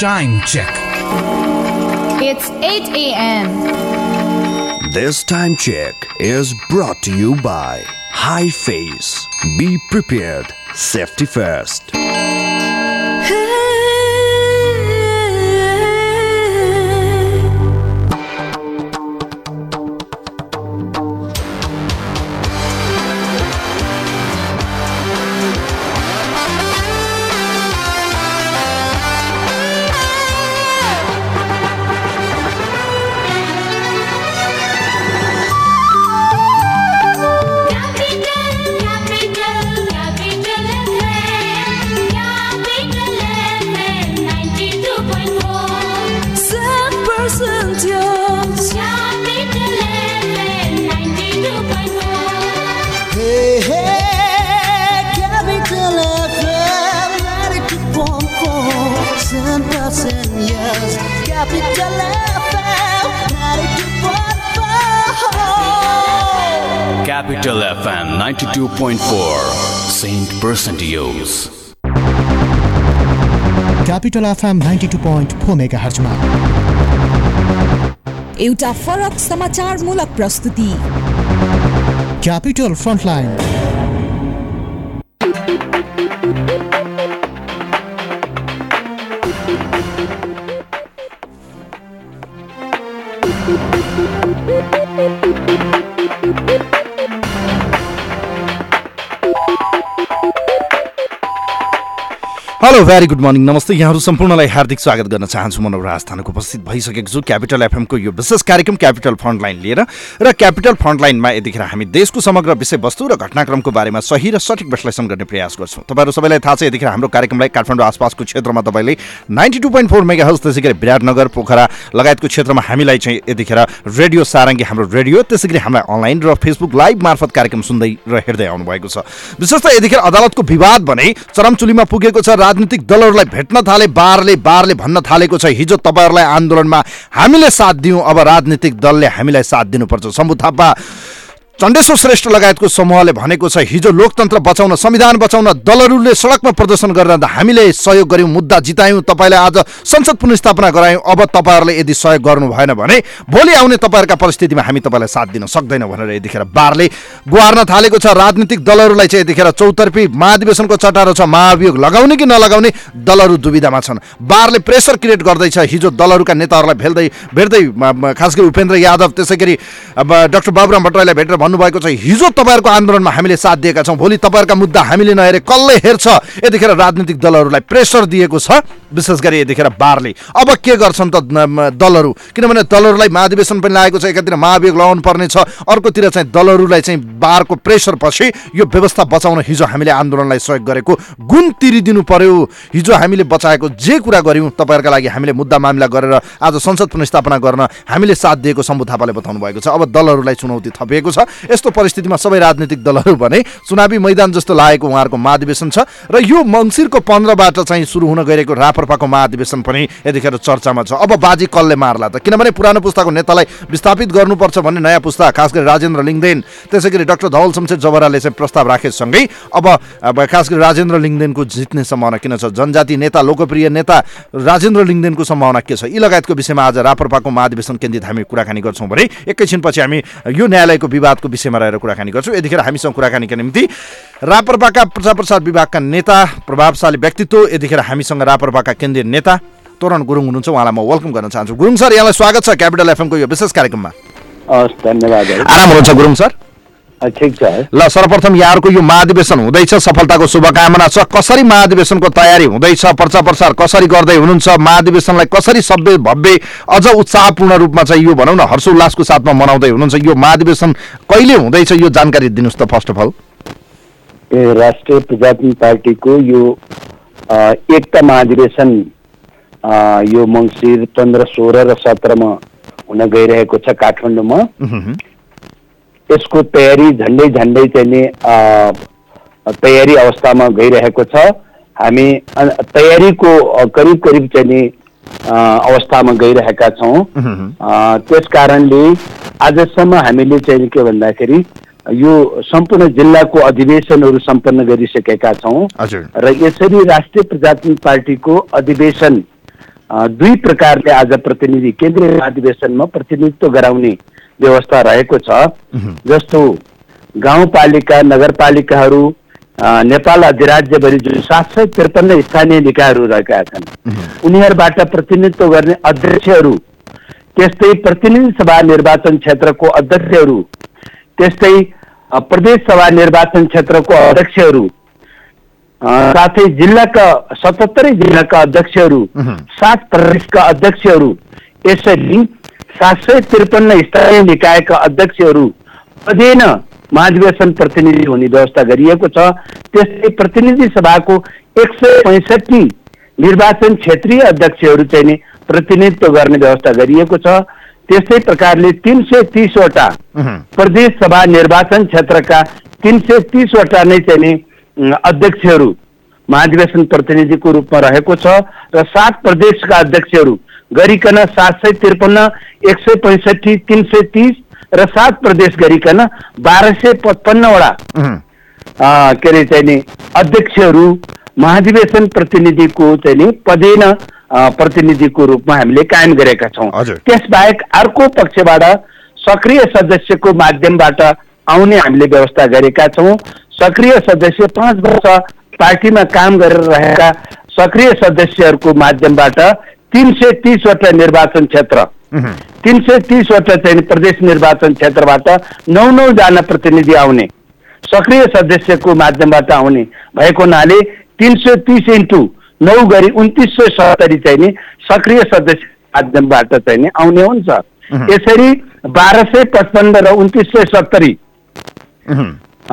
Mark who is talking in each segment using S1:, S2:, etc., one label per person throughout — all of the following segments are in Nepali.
S1: Time check.
S2: It's 8 a.m.
S3: This time check is brought to you by High Face. Be prepared. Safety first.
S4: Capital FM 92.4
S1: Saint Percent Use.
S5: Capital FM ninety two point four mega हर्चमा
S6: एउटा फरक समाचारमूलक प्रस्तुति।
S5: Capital frontline
S7: hello very good morning नमस्ते। यहाँहरू सम्पूर्णलाई हार्दिक स्वागत गर्न चाहन्छु। म नवराज थानाको उपस्थित भइसकेको छु। क्यापिटल एफएमको यो विशेष कार्यक्रम क्यापिटल फ्रन्टलाइन लिएर र क्यापिटल फ्रन्टलाइनमा यतिखेर हामी देशको समग्र विषयवस्तु र घटनाक्रमको बारेमा सही र सठिक विश्लेषण गर्ने प्रयास गर्छौँ। तपाईँहरू सबैलाई थाहा छ यतिखेर हाम्रो कार्यक्रमलाई काठमाडौँ आसपासको क्षेत्रमा तपाईँले ninety two point four mega house त्यसै गरी विराटनगर पोखरा लगायतको क्षेत्रमा हामीलाई चाहिँ यतिखेर रेडियो सारङ्गी हाम्रो रेडियो त्यसै गरी हामीलाई अनलाइन र फेसबुक लाइभ मार्फत कार्यक्रम सुन्दै र हेर्दै आउनुभएको छ। विशेष त यतिखेर अदालतको विवाद भने चरमचुलीमा पुगेको छ। राजनीतिक दलहरूलाई भेट्न थाले बारले बारले भन्न थालेको छ। हिजो तपाईँहरूलाई आन्दोलनमा हामीले साथ दियौँ अब राजनीतिक दलले हामीलाई साथ दिनुपर्छ। शम्भु थापा चण्डेश्वर श्रेष्ठ लगायतको समूहले भनेको छ हिजो लोकतन्त्र बचाउन संविधान बचाउन दलहरूले सडकमा प्रदर्शन गरेर हामीले सहयोग गऱ्यौँ मुद्दा जितायौँ तपाईँलाई आज संसद पुनर्स्थापना गरायौँ। अब तपाईँहरूले यदि सहयोग गर्नु भएन भने भोलि आउने तपाईँहरूका परिस्थितिमा हामी तपाईँलाई साथ दिन सक्दैनौँ भनेर यतिखेर बारले गुहार्न थालेको छ। राजनीतिक दलहरूलाई चाहिँ यतिखेर चौतर्फी महाधिवेशनको चटारो छ। महाभियोग लगाउने कि नलगाउने दलहरू दुविधामा छन्। बारले प्रेसर क्रिएट गर्दैछ। हिजो दलहरूका नेताहरूलाई भेट्दै भेट्दै खास गरी उपेन्द्र यादव त्यसै गरी डाक्टर बाबुराम भट्टराईलाई भेटेर भन्नुभएको छ हिजो तपाईँहरूको आन्दोलनमा हामीले साथ दिएका छौँ। भोलि तपाईँहरूका मुद्दा हामीले नहेरे कसले हेर्छ? यतिखेर राजनीतिक दलहरूलाई प्रेसर दिएको छ विशेष गरी यतिखेर बारले। अब के गर्छन् त दलहरू? किनभने दलहरूलाई महाधिवेशन पनि लागेको छ एकातिर महाभियोग लगाउनु पर्ने छ। अर्कोतिर चाहिँ दलहरूलाई चाहिँ बारको प्रेसर पछि यो व्यवस्था बचाउन हिजो हामीले आन्दोलनलाई सहयोग गरेको गुण तिरिदिनु पर्यो। हिजो हामीले बचाएको जे कुरा गऱ्यौँ तपाईँहरूका लागि हामीले मुद्दा मामिला गरेर आज संसद पुनर्स्थापना गर्न हामीले साथ दिएको शम्भु थापाले बताउनु भएको छ। अब दलहरूलाई चुनौती थपिएको छ। यस्तो परिस्थितिमा सबै राजनीतिक दलहरू भने चुनावी मैदान जस्तो लागेको उहाँहरूको महाधिवेशन छ र यो मङ्सिरको पन्ध्रबाट चाहिँ सुरु हुन गइरहेको राप्रपाको महाधिवेशन पनि यतिखेर चर्चामा छ। अब बाजी कसले मार्ला त। किनभने पुरानो पुस्ताको नेतालाई विस्थापित गर्नुपर्छ भन्ने नयाँ पुस्ता खास गरी राजेन्द्र लिङ्गदेन। त्यसै गरी डाक्टर धवल शमशेर जबराले चाहिँ प्रस्ताव राखेसँगै अब खास गरी राजेन्द्र लिङ्गदेनको जित्ने सम्भावना किन छ? जनजाति नेता लोकप्रिय नेता राजेन्द्र लिङ्गदेनको सम्भावना के छ? यी लगायतको विषयमा आज राप्रपाको महाधिवेशन केन्द्रित हामी कुराकानी गर्छौँ भने एकैछिनपछि हामी यो न्यायालयको विवादको विषयमा रहेर कुराकानी गर्छौँ। यतिखेर हामीसँग कुराकानीका निम्ति राप्रपाका प्रचार प्रसार विभागका नेता प्रभावशाली व्यक्तित्व यतिखेर हामीसँग राप्रपाका केन्द्रीय नेता तोरण गुरुङ हुनुहुन्छ। उहाँलाई म वेलकम गर्न चाहन्छु। गुरुङ सर यहाँलाई स्वागत छ क्यापिटल एफएमको यो विशेष कार्यक्रममा।
S8: हस् धन्यवाद।
S7: आराम हुनुहुन्छ गुरुङ सर?
S8: ठिक छ।
S7: ल सर्वप्रथम यहाँहरूको यो महाधिवेशन हुँदैछ सफलताको शुभकामना छ। कसरी महाधिवेशनको तयारी हुँदैछ प्रचार प्रसार कसरी गर्दै हुनुहुन्छ महाधिवेशनलाई कसरी सभ्य भव्य अझ उत्साहपूर्ण रूपमा चाहिँ यो भनौँ न हर्षोल्लासको साथमा मनाउँदै हुनुहुन्छ। यो महाधिवेशन कहिले हुँदैछ यो जानकारी दिनुहोस् त फर्स्ट अफ अल
S8: ए, राष्ट्रिय प्रजातन्त्र पार्टीको यो एकता महाधिवेशन यो मङ्सिर पन्ध्र सोह्र र सत्रमा हुन गइरहेको छ काठमाडौँमा। यसको तयारी झन्डै झन्डै चाहिँ नि तयारी अवस्थामा गइरहेको छ। हामी तयारीको करिब करिब चाहिँ नि अवस्थामा गइरहेका छौँ। त्यस कारणले आजसम्म हामीले चाहिँ के भन्दाखेरि यो सम्पूर्ण जिल्लाको अधिवेशनहरू सम्पन्न गरिसकेका छौँ। र यसरी राष्ट्रिय प्रजातन्त्र पार्टीको अधिवेशन दुई प्रकारले आज प्रतिनिधि केन्द्रीय अधिवेशनमा प्रतिनिधित्व गराउने व्यवस्था रहेको छ। जस्तो गाउँपालिका नगरपालिकाहरू नेपाल अधिराज्यभरि जुन सात सय त्रिपन्न स्थानीय निकायहरू रहेका छन् उनीहरूबाट प्रतिनिधित्व गर्ने अध्यक्षहरू त्यस्तै प्रतिनिधि सभा निर्वाचन क्षेत्रको अध्यक्षहरू त्यस्तै प्रदेश सभा निर्वाचन क्षेत्रको अध्यक्षहरू साथै जिल्लाका सतहत्तरै जिल्लाका अध्यक्षहरू सात प्रदेशका अध्यक्षहरू यसरी सात सय त्रिपन्न स्थानीय निकायका अध्यक्षहरू अध्ययन महाधिवेशन प्रतिनिधि हुने व्यवस्था गरिएको छ त्यस्तै प्रतिनिधि सभाको एक सय पैँसठी निर्वाचन क्षेत्रीय अध्यक्षहरू चाहिँ नि प्रतिनिधित्व गर्ने व्यवस्था गरिएको छ त्यस्तै प्रकारले तिन सय तिसवटा प्रदेश सभा निर्वाचन क्षेत्रका तिन सय तिसवटा नै चाहिँ नि अध्यक्षहरू महाधिवेशन प्रतिनिधिको रूपमा रहेको छ र सात प्रदेशका अध्यक्षहरू गरिकन सात सय त्रिपन्न एक सय पैँसठी तिन सय तिस र सात प्रदेश गरिकन बाह्र सय पचपन्नवटा के अरे चाहिँ नि अध्यक्षहरू महाधिवेशन प्रतिनिधिको चाहिँ नि पदेन प्रतिनिधिको रूपमा हामीले कायम गरेका छौँ। त्यसबाहेक अर्को पक्षबाट सक्रिय सदस्यको माध्यमबाट आउने हामीले व्यवस्था गरेका छौँ। सक्रिय सदस्य पाँच वर्ष पार्टीमा काम गरेर रहेका सक्रिय सदस्यहरूको माध्यमबाट तिन सय तिसवटा निर्वाचन क्षेत्र। तिन सय तिसवटा चाहिँ प्रदेश निर्वाचन क्षेत्रबाट नौ नौजना प्रतिनिधि आउने सक्रिय सदस्यको माध्यमबाट आउने भएको हुनाले तिन सय तिस इन्टु नौ गरी उन्तिस सय सत्तरी चाहिँ नि सक्रिय सदस्य माध्यमबाट चाहिँ नि आउने हुन्छ। यसरी बाह्र सय पचपन्न र उन्तिस सय सत्तरी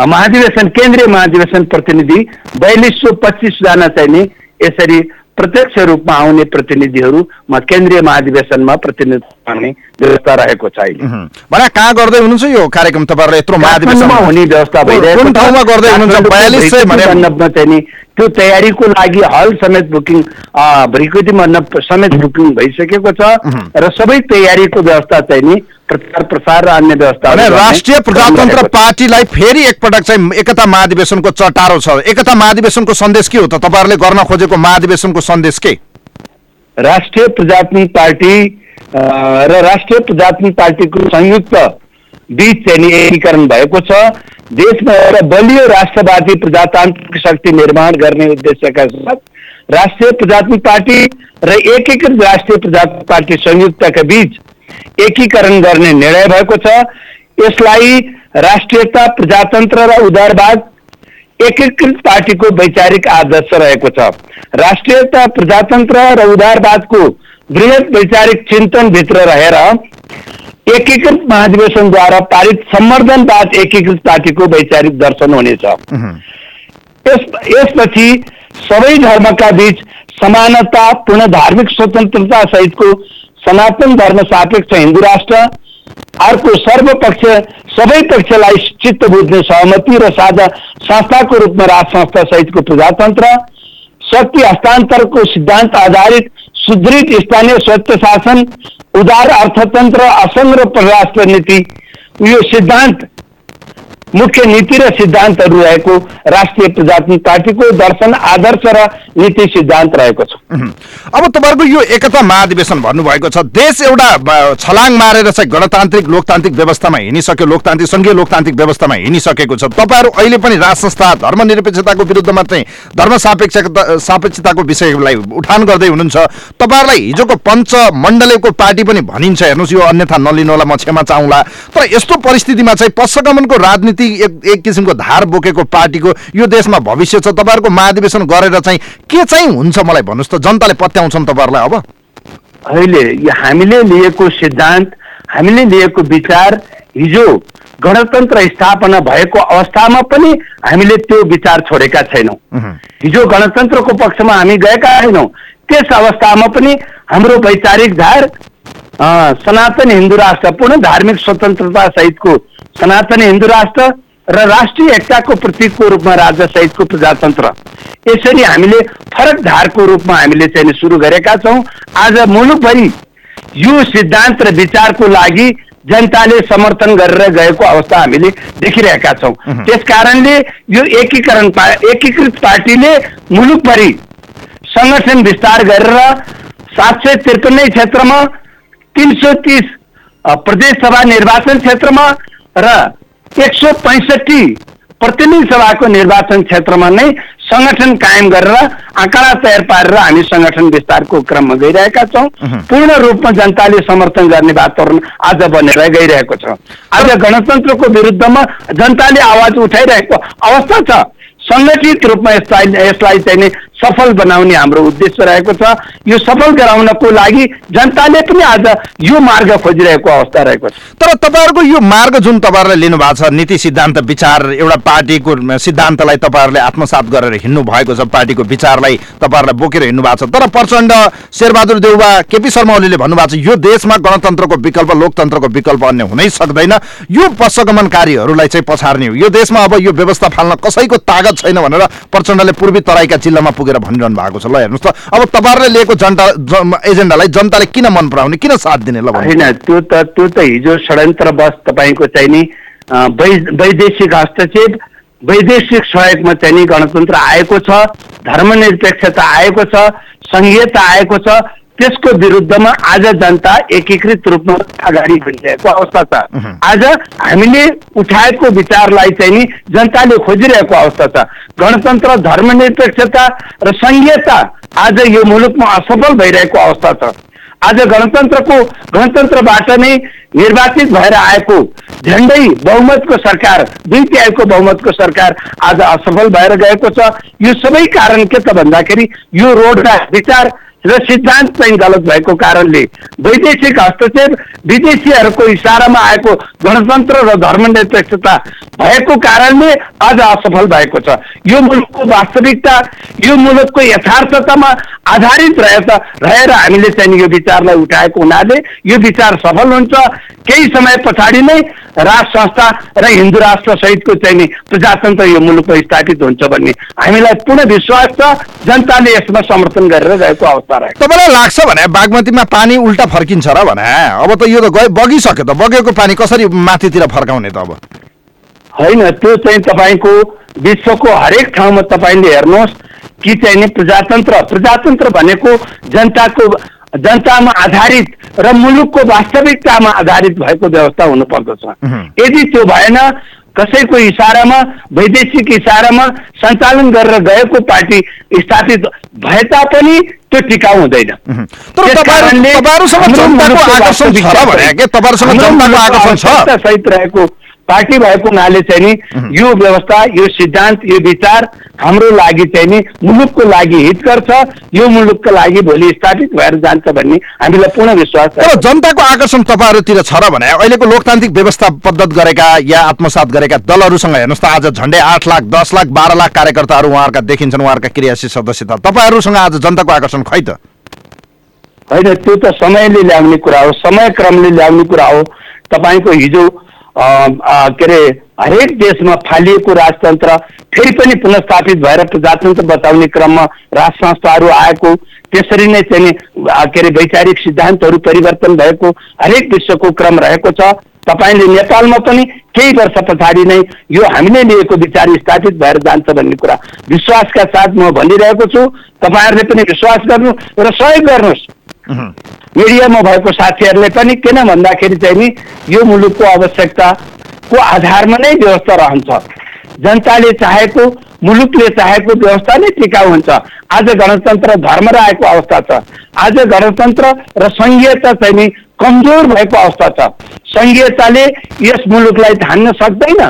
S8: महाधिवेशन केन्द्रीय महाधिवेशन प्रतिनिधि बयालिस सौ पच्चिसजना चाहिँ नि यसरी प्रत्यक्ष रूपमा आउने प्रतिनिधिहरूमा केन्द्रीय महाधिवेशनमा प्रतिनिधित्व गर्ने व्यवस्था रहेको छ अहिले।
S7: भने कहाँ गर्दै हुनुहुन्छ यो कार्यक्रम तपाईँहरूले? यत्रो महाधिवेशन
S8: काठमाडौँमा हुने व्यवस्था भइरहेको
S7: कुन। ठाउँमा गर्दै हुनुहुन्छ? बयालिस सय
S8: भृकुटी
S7: भने
S8: मण्डपमा चाहिँ नि त्यो तयारीको लागि हल समेत बुकिङ भृकुटी मण्डप समेत बुकिङ भइसकेको छ। र सबै तयारीको व्यवस्था चाहिँ नि प्रचार प्रसार र अन्य व्यवस्था
S7: राष्ट्रिय प्रजातन्त्र पार्टीलाई फेरि एकपटक चाहिँ एकता महाधिवेशनको चटारो छ। एकता महाधिवेशनको सन्देश के हो त? तपाईँहरूले गर्न खोजेको महाधिवेशनको सन्देश के?
S8: राष्ट्रिय प्रजातन्त्र पार्टी र राष्ट्रिय प्रजातन्त्र पार्टीको संयुक्त बीच चाहिँ एकीकरण भएको छ। देशमा एउटा बलियो राष्ट्रवादी प्रजातान्त्रिक शक्ति निर्माण गर्ने उद्देश्यका साथ राष्ट्रिय प्रजातन्त्र पार्टी र एकीकृत राष्ट्रिय प्रजातन्त्र पार्टी संयुक्तका बीच एकीकरण गर्ने निर्णय भएको छ। यसलाई राष्ट्रियता प्रजातन्त्र र उदारवाद एकीकृत पार्टीको वैचारिक आदर्श रहेको छ। राष्ट्रियता प्रजातन्त्र र उदारवादको वृहत वैचारिक चिन्तनभित्र रहेर एकीकृत महाधिवेशनद्वारा पारित सम्वर्धनवाद एकीकृत पार्टीको वैचारिक दर्शन हुनेछ। यस यसपछि सबै धर्मका बीच समानता पूर्ण धार्मिक स्वतन्त्रता सहितको सनातन धर्म सापेक्ष हिन्दू राष्ट्र अर्को सर्वपक्ष सबै पक्षलाई चित्त बुझ्ने सहमति र साझा संस्थाको रूपमा राज संस्था सहितको प्रजातन्त्र शक्ति हस्तान्तरको सिद्धांत आधारित सुदृढ स्थानीय स्वच्छ शासन, उदार अर्थतंत्र असंग्र परराष्ट्र नीति यो सिद्धान्त मुख्य नीति र सिद्धान्तहरू रहेको राष्ट्रिय प्रजातन्त्र पार्टीको दर्शन आदर्श र नीति सिद्धान्त रहेको छ।
S7: अब तपाईँहरूको यो एकता महाधिवेशन भन्नुभएको छ देश एउटा छलाङ मारेर चाहिँ गणतान्त्रिक लोकतान्त्रिक व्यवस्थामा हिँडिसक्यो लोकतान्त्रिक सङ्घीय लोकतान्त्रिक व्यवस्थामा हिँडिसकेको छ। तपाईँहरू अहिले पनि राज संस्था धर्मनिरपेक्षताको विरुद्धमा चाहिँ धर्म सापेक्षता सापेक्षताको विषयलाई उठान गर्दै हुनुहुन्छ। तपाईँहरूलाई हिजोको पञ्च मण्डलेको पार्टी पनि भनिन्छ हेर्नुहोस् यो अन्यथा नलिनु होला म क्षमा चाहला। तर यस्तो परिस्थितिमा चाहिँ पश्चगमनको राजनीति एक एक किसिमको धार बोकेको पार्टीको यो देशमा भविष्य छ तपाईँहरूको महाधिवेशन गरेर चाहिँ के चाहिँ हुन्छ मलाई भन्नुहोस् त? जनताले पत्याउँछन् तपाईँहरूलाई अब।
S8: अहिले हामीले लिएको सिद्धान्त हामीले लिएको विचार हिजो गणतन्त्र स्थापना भएको अवस्थामा पनि हामीले त्यो विचार छोडेका छैनौँ। हिजो गणतन्त्रको पक्षमा हामी गएका छैनौँ त्यस अवस्थामा पनि हाम्रो वैचारिक धार सनातन हिन्दू राष्ट्र पूर्ण धार्मिक स्वतन्त्रता सहितको सनातन हिन्दू राष्ट्र र राष्ट्रिय एकताको प्रतीकको रूपमा राज्य सहितको प्रजातन्त्र। यसरी हामीले फरक धारको रूपमा हामीले चाहिँ सुरु गरेका छौँ। आज मुलुकभरि यो सिद्धान्त र विचारको लागि जनताले समर्थन गरेर गएको अवस्था हामीले देखिरहेका छौँ। त्यस कारणले यो एकीकरण पा एकीकृत पार्टीले मुलुकभरि सङ्गठन विस्तार गरेर सात सय त्रिपन्नै क्षेत्रमा तिन सौ तिस प्रदेश सभा निर्वाचन क्षेत्रमा र एक सौ पैँसठी प्रतिनिधि सभाको निर्वाचन क्षेत्रमा नै सङ्गठन कायम गरेर आँकडा तयार पारेर हामी सङ्गठन विस्तारको क्रममा गइरहेका छौँ। पूर्ण रूपमा जनताले समर्थन गर्ने वातावरण आज बनेर गइरहेको छ। आज गणतन्त्रको विरुद्धमा जनताले आवाज उठाइरहेको अवस्था छ। सङ्गठित रूपमा यसलाई यसलाई चाहिँ सफल बनाउने हाम्रो उद्देश्य रहेको छ। यो सफल गराउनको लागि जनताले पनि आज यो मार्ग खोजिरहेको अवस्था रहेको छ।
S7: तर तपाईँहरूको यो मार्ग जुन तपाईँहरूले लिनुभएको छ नीति सिद्धान्त विचार एउटा पार्टीको सिद्धान्तलाई तपाईँहरूले आत्मसात गरेर हिँड्नु भएको छ पार्टीको विचारलाई तपाईँहरूलाई बोकेर हिँड्नु भएको छ। तर प्रचण्ड शेरबहादुर देउबा केपी शर्मा ओलीले भन्नुभएको छ यो देशमा गणतन्त्रको विकल्प लोकतन्त्रको विकल्प अन्य हुनै सक्दैन। यो पशगमनकारीहरूलाई चाहिँ पछार्ने हो। यो देशमा अब यो व्यवस्था फाल्न कसैको तागत छैन भनेर प्रचण्डले पूर्वी तराईका जिल्लामा पुगेर भनिरहनु भएको छ। ल हेर्नुहोस् त। अब तपाईँहरूले लिएको जनता एजेन्डालाई जनताले किन मन पराउने किन साथ दिने? ल
S8: होइन त्यो त त्यो त हिजो षड्यन्त्र बस तपाईँको चाहिँ नि वैदेशिक हस्तक्षेप वैदेशिक सहयोगमा चाहिँ नि गणतन्त्र आएको छ धर्मनिरपेक्षता आएको छ सङ्घीयता आएको छ त्यसको विरुद्धमा आज जनता एकीकृत रूपमा अगाडि बढिरहेको अवस्था छ। आज हामीले उठाएको विचारलाई चाहिँ नि जनताले खोजिरहेको अवस्था छ। गणतन्त्र धर्मनिरपेक्षता र सङ्घीयता आज यो मुलुकमा असफल भइरहेको अवस्था छ। आज गणतन्त्रको गणतन्त्रबाट नै निर्वाचित भएर आएको झन्डै बहुमतको सरकार दुई तिहाईको बहुमतको सरकार आज असफल भएर गएको छ। यो सबै कारण के त भन्दाखेरि यो रोडका विचार र सिद्धान्त चाहिँ गलत भएको कारणले वैदेशिक हस्तक्षेप विदेशीहरूको इसारामा आएको गणतन्त्र र धर्मनिरपेक्षता भएको कारणले आज असफल भएको छ। यो मुलुकको वास्तविकता यो मुलुकको यथार्थतामा आधारित रहेछ रहेर हामीले चाहिँ यो विचारलाई उठाएको हुनाले यो विचार सफल हुन्छ। केही समय पछाडि नै राज संस्था र हिन्दू राष्ट्र सहितको चाहिँ प्रजातन्त्र यो मुलुकमा स्थापित हुन्छ भन्ने हामीलाई पूर्ण विश्वास छ। जनताले यसमा समर्थन गरेर गएको अवस्था
S7: तपाईँलाई लाग्छ भने बागमतीमा पानी उल्टा फर्किन्छ र भने? अब त यो त गयो बगिसक्यो त बगेको पानी कसरी माथितिर फर्काउने त अब?
S8: होइन त्यो चाहिँ तपाईँको विश्वको हरेक ठाउँमा तपाईँले हेर्नुहोस् कि चाहिँ नि प्रजातन्त्र प्रजातन्त्र भनेको जनताको जनतामा आधारित र मुलुकको वास्तविकतामा आधारित भएको व्यवस्था हुनुपर्दछ। यदि त्यो भएन कसैको इसारामा वैदेशिक इसारामा सञ्चालन गरेर गएको पार्टी स्थापित भए तापनि त्यो टिकाउ हुँदैन। सहित रहेको पार्टी भएको हुनाले चाहिँ नि यो व्यवस्था यो सिद्धान्त यो विचार हाम्रो लागि चाहिँ नि मुलुकको लागि हितकर छ। यो मुलुकको लागि भोलि स्थापित भएर जान्छ भन्ने हामीलाई पूर्ण विश्वास छ।
S7: तर जनताको आकर्षण तपाईँहरूतिर छ र भने अहिलेको लोकतान्त्रिक व्यवस्था पद्धत गरेका या आत्मसात गरेका दलहरूसँग हेर्नुहोस् त आज झन्डै आठ लाख दस लाख बाह्र लाख कार्यकर्ताहरू उहाँहरूका देखिन्छन् उहाँहरूका क्रियाशील सदस्यता। तपाईँहरूसँग आज जनताको आकर्षण खै त?
S8: होइन त्यो त समयले ल्याउने कुरा हो समय क्रमले ल्याउने कुरा हो। तपाईँको हिजो के अरे हरेक देशमा फालिएको राजतन्त्र फेरि पनि पुनस्थापित भएर प्रजातन्त्र बचाउने क्रममा राज संस्थाहरू आएको। त्यसरी नै चाहिँ के अरे वैचारिक सिद्धान्तहरू परिवर्तन भएको हरेक विश्वको क्रम रहेको छ। तपाईँले नेपालमा पनि केही वर्ष पछाडि नै यो हामीले लिएको विचार स्थापित भएर जान्छ भन्ने कुरा। विश्वासका साथ म भनिरहेको छु। तपाईँहरूले पनि विश्वास गर्नु र सहयोग गर्नुहोस्। मिडियामा भएको साथीहरूले पनि किन भन्दाखेरि चाहिँ नि यो मुलुकको आवश्यकताको आधारमा नै व्यवस्था रहन्छ। जनताले चाहेको मुलुकले चाहेको व्यवस्था नै टिकाउ हुन्छ। आज गणतन्त्र धर्म आएको अवस्था छ। आज गणतन्त्र र सङ्घीयता चाहिँ नि कमजोर भएको अवस्था छ। सङ्घीयताले यस मुलुकलाई धान्न सक्दैन।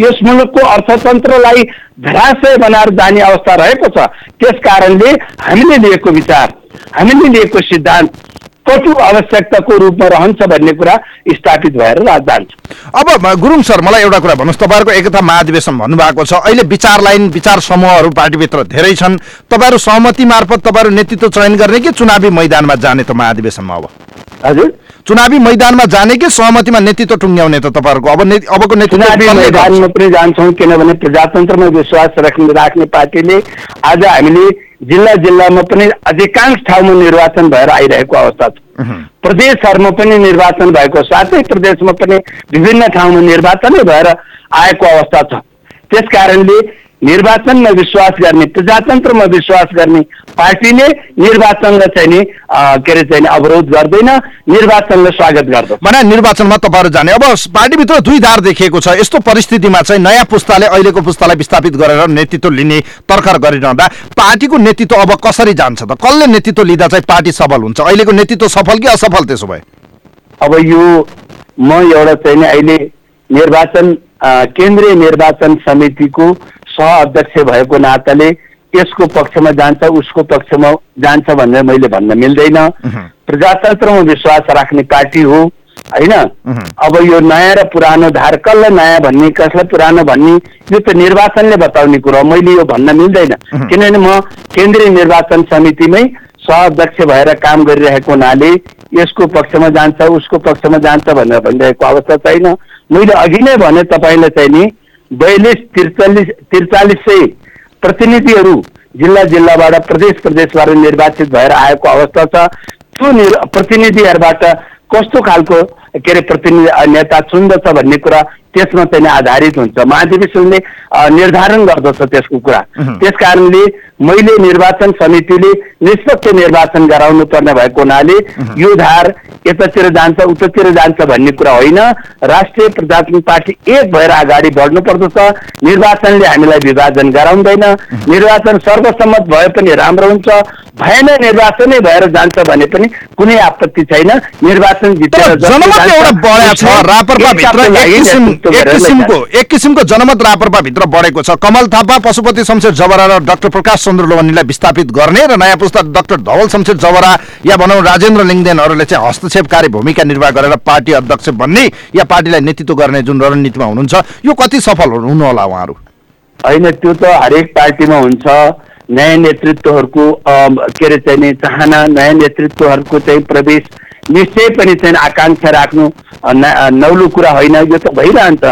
S8: यस मुलुकको अर्थतन्त्रलाई धराशय बनाएर जाने अवस्था रहेको छ। त्यस कारणले हामीले लिएको विचार हामीले लिएको सिद्धान्त कटु आवश्यकताको रूपमा रहन्छ भन्ने कुरा स्थापित भएर जान्छ
S7: अब गुरुङ सर मलाई एउटा कुरा भन्नुहोस्। तपाईँहरूको एकता महाधिवेशन भन्नुभएको छ। अहिले विचार लाइन विचार समूहहरू पार्टीभित्र धेरै छन्। तपाईँहरू सहमति मार्फत तपाईँहरू नेतृत्व चयन गर्ने कि चुनावी मैदानमा जाने त महाधिवेशनमा अब?
S8: हजुर।
S7: चुनावी मैदानमा जाने कि सहमतिमा नेतृत्व टुङ्ग्याउने त तपाईँहरूको? अब ने- अबको नेतृत्व
S8: पनि जान्छौँ किनभने प्रजातन्त्रमा विश्वास राख्ने राख्ने पार्टीले आज हामीले जिल्ला जिल्लामा पनि अधिकांश ठाउँमा निर्वाचन भएर आइरहेको अवस्था छ। प्रदेशहरूमा पनि निर्वाचन भएको साथै प्रदेशमा पनि विभिन्न ठाउँमा निर्वाचनै भएर आएको अवस्था छ। त्यस कारणले निर्वाचनमा विश्वास गर्ने प्रजातन्त्रमा विश्वास गर्ने पार्टीले निर्वाचनलाई चाहिँ नि के अरे चाहिँ अवरोध गर्दैन निर्वाचनलाई स्वागत गर्दछ
S7: भने निर्वाचनमा तपाईँहरू जाने। अब पार्टीभित्र दुई धार देखिएको छ। यस्तो परिस्थितिमा चाहिँ नयाँ पुस्ताले अहिलेको पुस्तालाई विस्थापित गरेर नेतृत्व लिने तर्खर गरिरहँदा पार्टीको नेतृत्व अब कसरी जान्छ त? कसले नेतृत्व लिँदा चाहिँ पार्टी सफल हुन्छ? अहिलेको नेतृत्व सफल कि असफल त्यसो भए?
S8: अब यो म एउटा चाहिँ अहिले निर्वाचन केन्द्रीय निर्वाचन समितिको सह अध्यक्ष भएको नाताले यसको पक्षमा जान्छ उसको पक्षमा जान्छ भनेर मैले भन्न मिल्दैन। प्रजातन्त्रमा विश्वास राख्ने पार्टी हो होइन? अब यो नयाँ र पुरानो धार कसलाई नयाँ भन्ने कसलाई पुरानो भन्ने यो त निर्वाचनले बताउने कुरो मैले यो भन्न मिल्दैन। किनभने म केन्द्रीय निर्वाचन समितिमै सह अध्यक्ष भएर काम गरिरहेको हुनाले यसको पक्षमा जान्छ उसको पक्षमा जान्छ भनेर भनिरहेको अवस्था छैन। मैले अघि नै भने तपाईँलाई चाहिँ नि बयालिस त्रिचालिस त्रिचालिस सय प्रतिनिधिहरू जिल्ला जिल्लाबाट प्रदेश प्रदेशबाट निर्वाचित भएर आएको अवस्था छ। त्यो निर प्रतिनिधिहरूबाट कस्तो खालको के अरे प्रतिनिधि नेता चुन्दछ भन्ने कुरा त्यसमा चाहिँ नि आधारित हुन्छ। महाधिवेशनले निर्धारण गर्दछ त्यसको कुरा। त्यस कारणले मैले निर्वाचन समितिले निष्पक्ष निर्वाचन गराउनु पर्ने भएको हुनाले यो धार यतातिर जान्छ उतातिर जान्छ भन्ने कुरा होइन। राष्ट्रिय प्रजातान्त्रिक पार्टी एक भएर अगाडि बढ्नु पर्दछ निर्वाचनले हामीलाई विभाजन गराउँदैन। निर्वाचन सर्वसम्मत भए पनि राम्रो हुन्छ। भएन निर्वाचनै भएर जान्छ भने पनि कुनै आपत्ति छैन। निर्वाचन जितेर
S7: एक किसिमको जनमत रापरपाभित्र बढेको छ। कमल थापा पशुपति शमशेर जवरा र डाक्टर प्रकाश चन्द्र लोहनीलाई विस्थापित गर्ने र नयाँ पुस्ता डाक्टर धवल शमशेर जवरा या भनौँ राजेन्द्र लिङ्गदेनहरूले चाहिँ हस्तक्षेपकारी भूमिका निर्वाह गरेर पार्टी अध्यक्ष बन्ने या पार्टीलाई नेतृत्व गर्ने जुन रणनीतिमा हुनुहुन्छ यो कति सफल हुनु होला उहाँहरू?
S8: होइन त्यो त हरेक पार्टीमा हुन्छ। नयाँ नेतृत्वहरूको के अरे चाहिँ चाहना नयाँ नेतृत्वहरूको चाहिँ प्रवेश निश्चय पनि चाहिँ आकाङ्क्षा राख्नु नौलो कुरा होइन। यो त भइरहन्छ।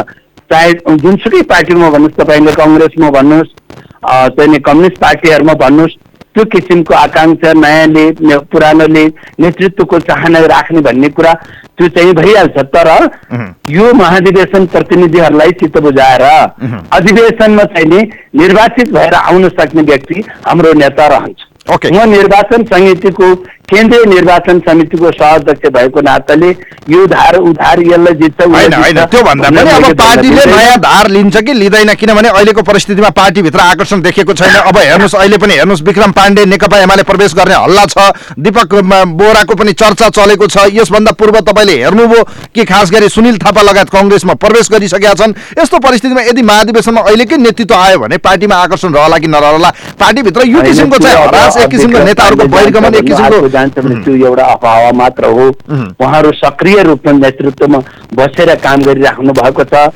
S8: चाहे जुनसुकै पार्टीमा भन्नुहोस् तपाईँले कङ्ग्रेसमा भन्नुहोस् चाहिँ नि कम्युनिस्ट पार्टीहरूमा भन्नुहोस् त्यो किसिमको आकाङ्क्षा नयाँले पुरानोले नेतृत्वको चाहना राख्ने भन्ने कुरा त्यो चाहिँ भइहाल्छ। तर यो महाधिवेशन प्रतिनिधिहरूलाई चित्त बुझाएर अधिवेशनमा चाहिँ नि निर्वाचित भएर आउन सक्ने व्यक्ति हाम्रो नेता रहन्छ। म निर्वाचन समितिको केन्द्रीय निर्वाचन समितिको सह भएको नाताले यो धार उधार यसलाई जित्छ
S7: अब पार्टीले। नयाँ धार लिन्छ कि लिँदैन किनभने अहिलेको परिस्थितिमा पार्टीभित्र आकर्षण देखेको छैन। अब हेर्नुहोस् अहिले पनि हेर्नुहोस् विक्रम पाण्डे नेकपा एमाले प्रवेश गर्ने हल्ला छ। दीपक बोराको पनि चर्चा चलेको छ। यसभन्दा पूर्व तपाईँले हेर्नुभयो कि खास गरी सुनिल थापा लगायत कङ्ग्रेसमा प्रवेश गरिसकेका छन्। यस्तो परिस्थितिमा यदि महाधिवेशनमा अहिलेकै नेतृत्व आयो भने पार्टीमा आकर्षण रहला कि नरहला पार्टीभित्र यो किसिमको चाहिँ हरास एक किसिमको नेताहरूको बहिर्गमन एक किसिमको
S8: जान्छ भने त्यो एउटा अफवाह मात्र हो। उहाँहरू सक्रिय रूपमा नेतृत्वमा बसेर काम गरिराख्नु भएको छ।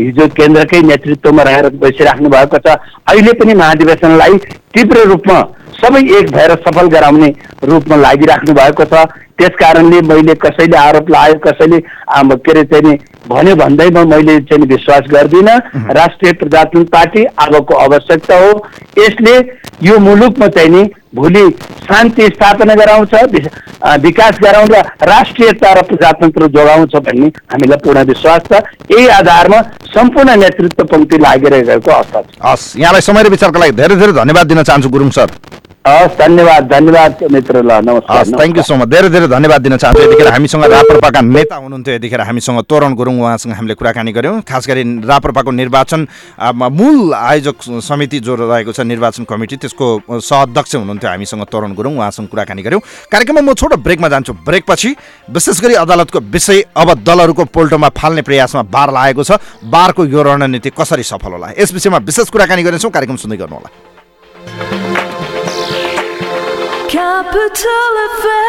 S8: हिजो केन्द्रकै नेतृत्वमा रहेर बसिराख्नु भएको छ। अहिले पनि महाधिवेशनलाई तीव्र रूपमा सबै एक भएर सफल गराउने रूपमा लागिराख्नु भएको छ। त्यस कारणले मैले कसैले आरोप लगायो कसैले के अरे चाहिँ भन्यो भन्दैमा मैले चाहिँ विश्वास गर्दिनँ। राष्ट्रिय प्रजातन्त्र पार्टी अबको आवश्यकता हो। यसले यो मुलुकमा चाहिँ नि भोलि शान्ति स्थापना गराउँछ विकास गराउँछ राष्ट्रियता र प्रजातन्त्र जोगाउँछ भन्ने हामीलाई पूर्ण विश्वास छ। यही आधारमा सम्पूर्ण नेतृत्व पङ्क्ति लागिरहेको अवस्था छ।
S7: हस् यहाँलाई समय र विचारको लागि धेरै धेरै धन्यवाद दिन चाहन्छु गुरुङ सर।
S8: हस् धन्यवाद धन्यवाद मित्र नमस्कार
S7: हस् थ्याङ्क यू सो मच धेरै धेरै धन्यवाद दिन चाहन्छु यतिखेर हामीसँग राप्रपाका नेता हुनुहुन्थ्यो यतिखेर हामीसँग तोरण गुरुङ उहाँसँग हामीले कुराकानी गऱ्यौँ खास गरी राप्रपाको निर्वाचन मूल आयोजक समिति जो रहेको छ निर्वाचन कमिटी त्यसको सहअध्यक्ष हुनुहुन्थ्यो हामीसँग तोरण गुरुङ उहाँसँग कुराकानी गऱ्यौँ कार्यक्रममा म छोटो ब्रेकमा जान्छु ब्रेकपछि विशेष गरी अदालतको विषय अब दलहरूको पोल्टोमा फाल्ने प्रयासमा बार लागेको छ बारको यो रणनीति कसरी सफल होला यस विषयमा विशेष कुराकानी गर्नेछौँ कार्यक्रम सुन्दै गर्नुहोला
S9: Capital FM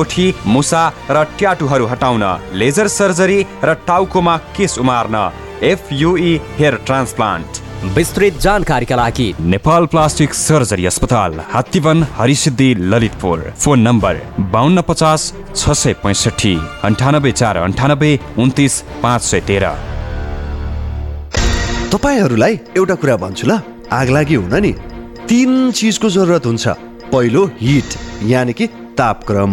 S9: कोठी मुसा र ट्याटुहरू हटाउन लेजर सर्जरी र टाउकोमा केस उमार्न एफयुई हेयर ट्रान्सप्लान्ट।
S10: विस्तृत जानकारीका लागि
S9: नेपाल प्लास्टिक सर्जरी अस्पताल हात्तीवन हरिसिद्धि ललितपुर। फोन नम्बर बाहन्न पचास छ सय पैँसठी अन्ठानब्बे चार अन्ठानब्बे उन्तिस पाँच सय तेह्र।
S3: तपाईँहरूलाई एउटा कुरा भन्छु ल आगलागी हुन नि। तिन चिजको जरुरत हुन्छ। पहिलो हिट यानि कि तापक्रम।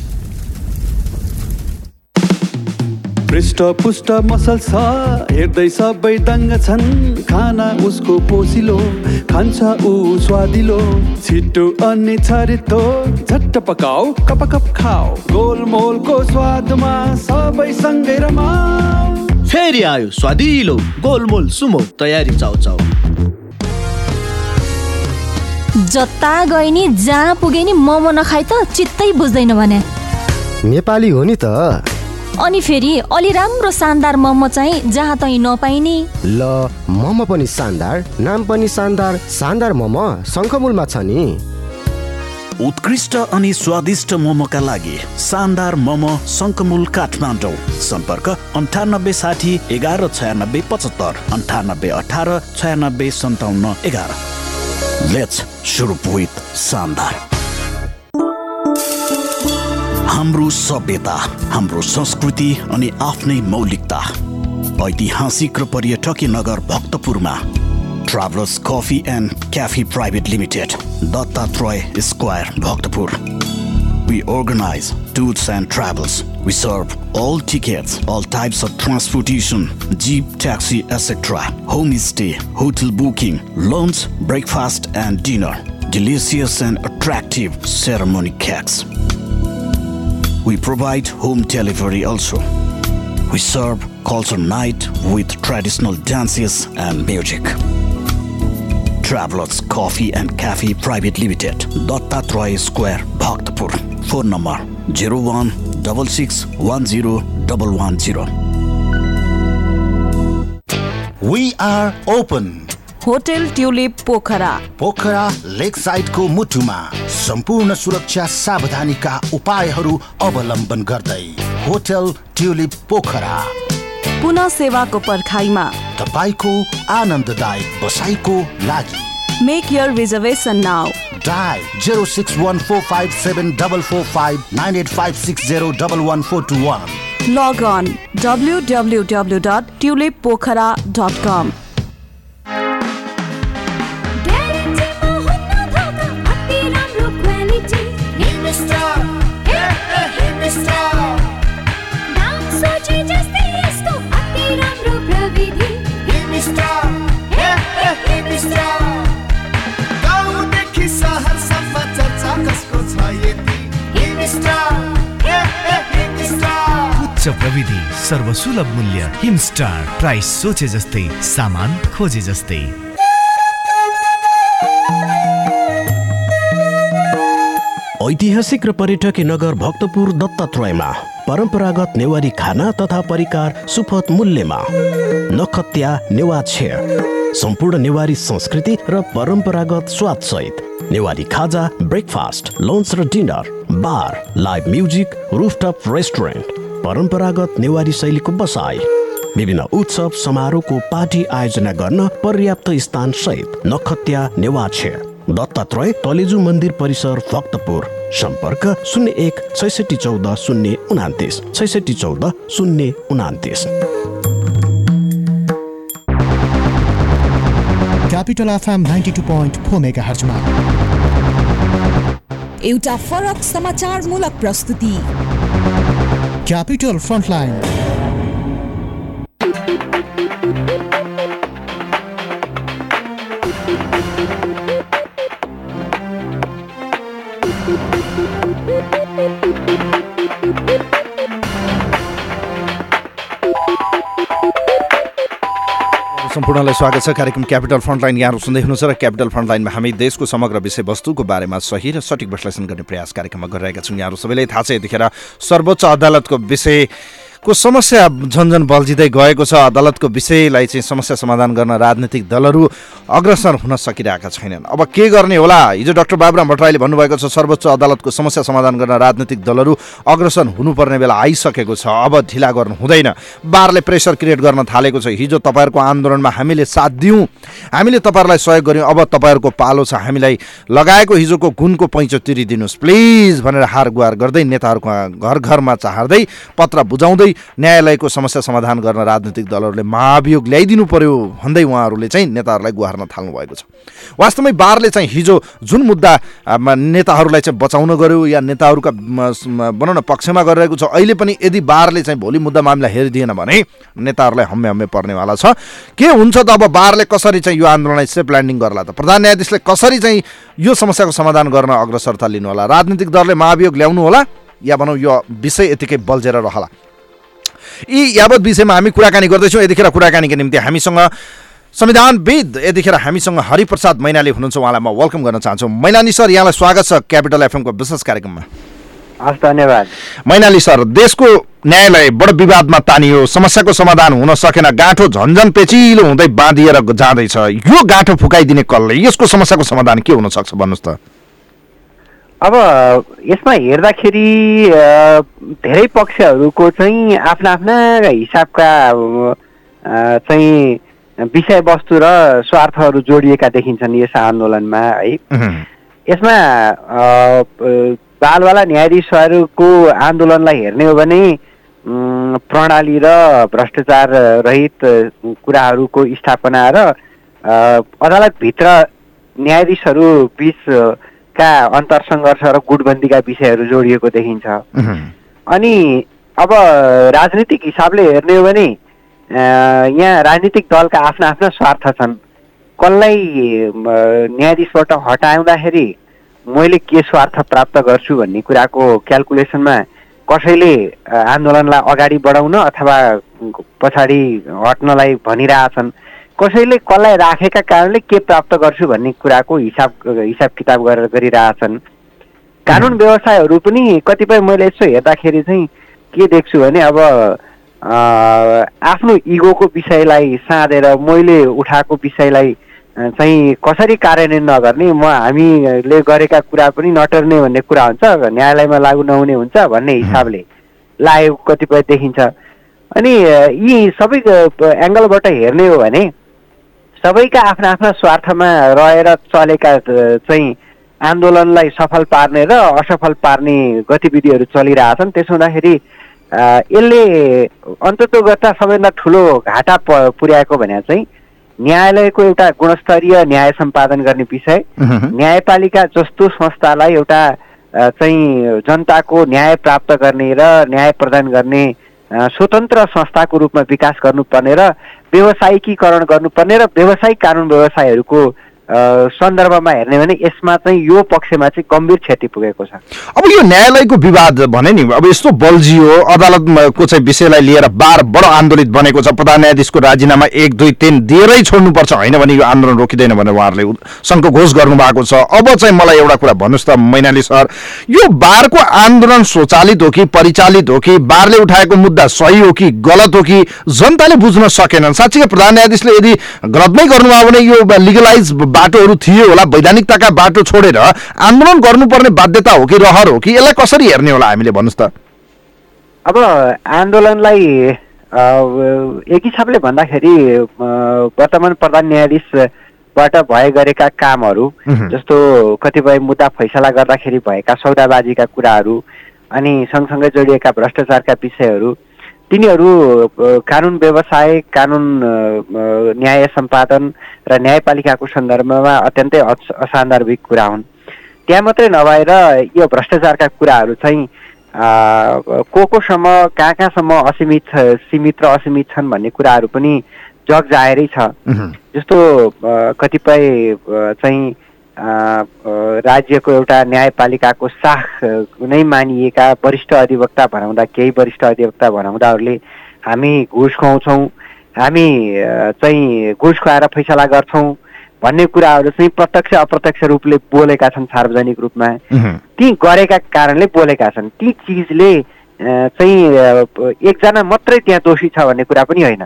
S11: पृष्ठ पुष्ट मसल छ हेर्दै सबै दङ्ग छन्। खाना उसको पोसिलो खान्छ ऊ स्वादिलो। छिटो अनि छरितो झट्ट पकाऊ कप कप खाऊ। गोलमोलको स्वादमा सबै सँगै रमाऊ।
S12: फेरि आयो स्वादिलो गोलमोल सुमो तयारी चाउ चाउ।
S13: जता गए नि जहाँ पुगे नि मोमो नखाइ त चित्तै बुझ्दैन भने।
S14: नेपाली हो नि त।
S13: अनि फेरि अलि राम्रो शानदार मोमो चाहिँ जहाँ तहीँ नपाइने।
S14: ल मोमो पनि शानदार नाम पनि शानदार शानदार मोमो शङ्खमुलमा छ नि।
S12: उत्कृष्ट अनि स्वादिष्ट मोमोका लागि शानदार मोमो शङ्कमुल काठमाडौँ। सम्पर्क अन्ठानब्बे साठी एघार छयानब्बे पचहत्तर अन्ठानब्बे अठार छयानब्बे सन्ताउन्न एघार। लेट्स सुरु विथ शानदार। हाम्रो सभ्यता हाम्रो संस्कृति अनि आफ्नै मौलिकता ऐतिहासिक र पर्यटकीय नगर भक्तपुरमा travellers coffee and cafe private limited Dattatreya square Bhaktapur We organize tours and travels. We serve all tickets, all types of transportation, jeep, taxi, etc. Homestay, hotel booking, lunch, breakfast and dinner. Delicious and attractive ceremony cakes. We provide home delivery also. We serve culture night with traditional dances and music. Travelers Coffee and Cafe Private Limited, Dattatray Square, Bhaktapur. Phone number 01
S15: We are open.
S16: Hotel Tulip Pokhara.
S15: Pokhara lake साइडको मुटुमा सम्पूर्ण सुरक्षा सावधानीका उपायहरू अवलम्बन गर्दै होटल ट्युलिप पोखरा।
S16: पुनः सेवाको पर्खाइमा
S15: तपाईँको आनन्ददायक बसाइको लागि।
S16: Make your reservation now
S15: Dial 0614457985601141.
S16: Log on www.tulippokhara.com
S4: गाउँदेखि सहरसम्म चर्चा कसको छ यति
S17: उच्च प्रविधि सर्वसुलभ मूल्य हिमस्टार प्राइस सोचे जस्तै सामान खोजे जस्तै।
S12: ऐतिहासिक र पर्यटकीय नगर भक्तपुर दत्तात्रेयमा परम्परागत नेवारी खाना तथा परिकार सुपथ मूल्यमा। नखत्या नेवा छेर सम्पूर्ण नेवारी संस्कृति र परम्परागत स्वाद सहित। नेवारी खाजा ब्रेकफास्ट लन्च र dinner bar live music rooftop restaurant परम्परागत नेवारी शैलीको बसाई विभिन्न उत्सव समारोहको पार्टी आयोजना गर्न पर्याप्त स्थान सहित नखत्या नेवाछे दत्तात्रय तलेजु मन्दिर परिसर भक्तपुर सम्पर्क शून्य एक छैसठी चौध शून्य उनातिस छैसठी चौध शून्य उनातिस
S5: Capital FM ninety two point four mega हर्चमा
S6: एउटा फरक समाचारमूलक प्रस्तुति।
S5: क्यापिटल फ्रन्टलाइन
S7: सम्पूर्णलाई स्वागत छ। कार्यक्रम क्यापिटल फ्रन्टलाइन यहाँहरू सुन्दै हुनुहुन्छ र क्यापिटल फ्रन्टलाइनमा हामी देशको समग्र विषयवस्तुको बारेमा सही र सठिक विश्लेषण गर्ने प्रयास कार्यक्रममा गरिरहेका छौँ। यहाँहरू सबैलाई थाहा छ यतिखेर सर्वोच्च अदालतको विषय को समस्या झन्झन बल्झिँदै गएको छ। अदालतको विषयलाई चाहिँ समस्या समाधान गर्न राजनीतिक दलहरू अग्रसर हुन सकिरहेका छैनन्। अब के गर्ने होला? हिजो डाक्टर बाबुराम भट्टराईले भन्नुभएको छ सर्वोच्च अदालतको समस्या समाधान गर्न राजनीतिक दलहरू अग्रसर हुनुपर्ने बेला आइसकेको छ। अब ढिला गर्नु हुँदैन। बारले प्रेसर क्रिएट गर्न थालेको छ। हिजो तपाईँहरूको आन्दोलनमा हामीले साथ दियौँ। हामीले तपाईँहरूलाई सहयोग गऱ्यौँ। अब तपाईँहरूको पालो छ। हामीलाई लगाएको हिजोको गुणको पैँचो तिरिदिनुहोस्। प्लिज भनेर हार गुहार गर्दै नेताहरूको घर घरमा चाहर्दै पत्र बुझाउँदै न्यायालयको समस्या समाधान गर्न राजनीतिक दलहरूले महाभियोग ल्याइदिनु पर्यो भन्दै उहाँहरूले चाहिँ नेताहरूलाई गुहार्न थाल्नु भएको छ। वास्तवमै बारले चाहिँ हिजो जुन मुद्दा नेताहरूलाई चाहिँ बचाउन गऱ्यो या नेताहरूका म, म, भनौँ न पक्षमा गरिरहेको छ अहिले पनि यदि बारले चाहिँ भोलि मुद्दा मामिला हेरिदिएन भने नेताहरूलाई हम्मे हम्मे पर्नेवाला छ। के हुन्छ त अब बारले कसरी चाहिँ यो आन्दोलनलाई सेफ ल्यान्डिङ गर्ला त? प्रधान न्यायाधीशले कसरी चाहिँ यो समस्याको समाधान गर्न अग्रसरता लिनु होला राजनीतिक दलले महाभियोग ल्याउनु होला या भनौँ यो विषय यतिकै बल्झेर रहला? यी यावत विषयमा हामी कुराकानी गर्दैछौँ यतिखेर कुराकानीका निम्ति हामीसँग संविधानविद यतिखेर हामीसँग हरिप्रसाद मैनाली हुनुहुन्छ उहाँलाई म वेलकम गर्न चाहन्छु। मैनाली सर यहाँलाई स्वागत छ क्यापिटल एफएमको विशेष कार्यक्रममा।
S18: हस् धन्यवाद।
S7: मैनाली सर देशको न्यायालय बडो विवादमा तानियो समस्याको समाधान हुन सकेन गाँठो झन्झन पेचिलो हुँदै बाँधिएर जाँदैछ। यो गाँठो फुकाइदिने कसले यसको समस्याको समाधान के हुन सक्छ भन्नुहोस् त।
S18: अब यसमा हेर्दाखेरि धेरै पक्षहरूको चाहिँ आफ्ना आफ्ना हिसाबका चाहिँ विषयवस्तु र स्वार्थहरू जोडिएका देखिन्छन् यस आन्दोलनमा है। यसमा बालवाला न्यायाधीशहरूको आन्दोलनलाई हेर्ने हो भने प्रणाली र भ्रष्टाचार रहित कुराहरूको स्थापना र अदालतभित्र न्यायाधीशहरू बिचका अन्तरसङ्घर्ष र गुटबन्दीका विषयहरू जोडिएको देखिन्छ। अनि अब राजनीतिक हिसाबले हेर्ने हो भने यहाँ राजनीतिक दलका आफ्ना आफ्ना स्वार्थ छन्। कसलाई न्यायाधीशबाट हटाउँदाखेरि मैले के स्वार्थ प्राप्त गर्छु भन्ने कुराको क्यालकुलेसनमा कसैले आन्दोलनलाई अगाडि बढाउन अथवा पछाडि हट्नलाई भनिरहेछन्। कसैले कसलाई राखेका कारणले के प्राप्त गर्छु भन्ने कुराको हिसाब हिसाब किताब गरेर गरिरहेछन्। कानुन व्यवसायहरू पनि कतिपय मैले यसो हेर्दाखेरि चाहिँ के देख्छु भने अब आफ्नो इगोको विषयलाई साँधेर मैले उठाएको विषयलाई चाहिँ कसरी कार्यान्वयन नगर्ने म हामीले गरेका कुरा पनि नटर्ने भन्ने कुरा हुन्छ न्यायालयमा लागू नहुने हुन्छ भन्ने हिसाबले लागेको कतिपय देखिन्छ। अनि यी सबै एङ्गलबाट हेर्ने हो भने सबैका आफ्ना आफ्ना स्वार्थमा रहेर चलेका चाहिँ आन्दोलनलाई सफल पार्ने र असफल पार्ने गतिविधिहरू चलिरहेछन्। त्यसो हुँदाखेरि यसले अन्ततोगत सबैभन्दा ठुलो घाटा प पुर्याएको भने चाहिँ न्यायालयको एउटा गुणस्तरीय न्याय सम्पादन गर्ने विषय। न्यायपालिका जस्तो संस्थालाई एउटा चाहिँ जनताको न्याय प्राप्त गर्ने र न्याय प्रदान गर्ने स्वतन्त्र संस्थाको रूपमा विकास गर्नुपर्ने र व्यवसायिकीकरण गर्नुपर्ने र व्यावसायिक कानुन व्यवसायहरूको सन्दर्भमा हेर्ने भने यसमा चाहिँ यो पक्षमा चाहिँ गम्भीर क्षति पुगेको छ।
S7: अब यो न्यायालयको विवाद भने नि अब यस्तो बल्झियो अदालतको चाहिँ विषयलाई लिएर बार बडो आन्दोलित बनेको छ प्रधान न्यायाधीशको राजीनामा एक दुई तिन दिएरै छोड्नुपर्छ होइन भने यो आन्दोलन रोकिँदैन भनेर उहाँहरूले सङ्घको घोष गर्नुभएको छ। अब चाहिँ मलाई एउटा कुरा भन्नुहोस् त मैनाली सर यो बारको आन्दोलन स्वचालित हो कि परिचालित हो कि बारले उठाएको मुद्दा सही हो कि गलत हो कि जनताले बुझ्न सकेनन्? साँच्चीकै प्रधान न्यायाधीशले यदि गलतमै गर्नुभयो भने यो लिगलाइज बाटोहरू थियो होला वैधानिकताका बाटो छोडेर आन्दोलन गर्नुपर्ने बाध्यता हो कि रहर हो कि यसलाई कसरी हेर्ने होला हामीले भन्नुहोस् त
S18: अब आन्दोलनलाई एक हिसाबले भन्दाखेरि वर्तमान प्रधान न्यायाधीशबाट भए गरेका कामहरू। जस्तो कतिपय मुद्दा फैसला गर्दाखेरि भएका सौदाबाजीका कुराहरू अनि सँगसँगै जोडिएका भ्रष्टाचारका विषयहरू तिनीहरू कानुन व्यवसाय कानुन न्याय सम्पादन र न्यायपालिकाको सन्दर्भमा अत्यन्तै अस- असान्दर्भिक कुरा हुन्। त्यहाँ मात्रै नभएर यो भ्रष्टाचारका कुराहरू चाहिँ को कोसम्म कहाँ कहाँसम्म असीमित सीमित र असीमित छन् भन्ने कुराहरू पनि जग जाहेरै छ। जस्तो कतिपय चाहिँ राज्यको एउटा न्यायपालिकाको साख नै मानिएका वरिष्ठ अधिवक्ता भनाउँदा केही वरिष्ठ अधिवक्ता भनाउँदाहरूले हामी घुस खुवाउँछौँ। हामी चाहिँ घुस खुवाएर फैसला गर्छौँ भन्ने कुराहरू चाहिँ प्रत्यक्ष अप्रत्यक्ष रूपले बोलेका छन् सार्वजनिक रूपमा। ती गरेका कारणले बोलेका छन्। ती चिजले चाहिँ एकजना मात्रै त्यहाँ दोषी छ भन्ने कुरा पनि होइन।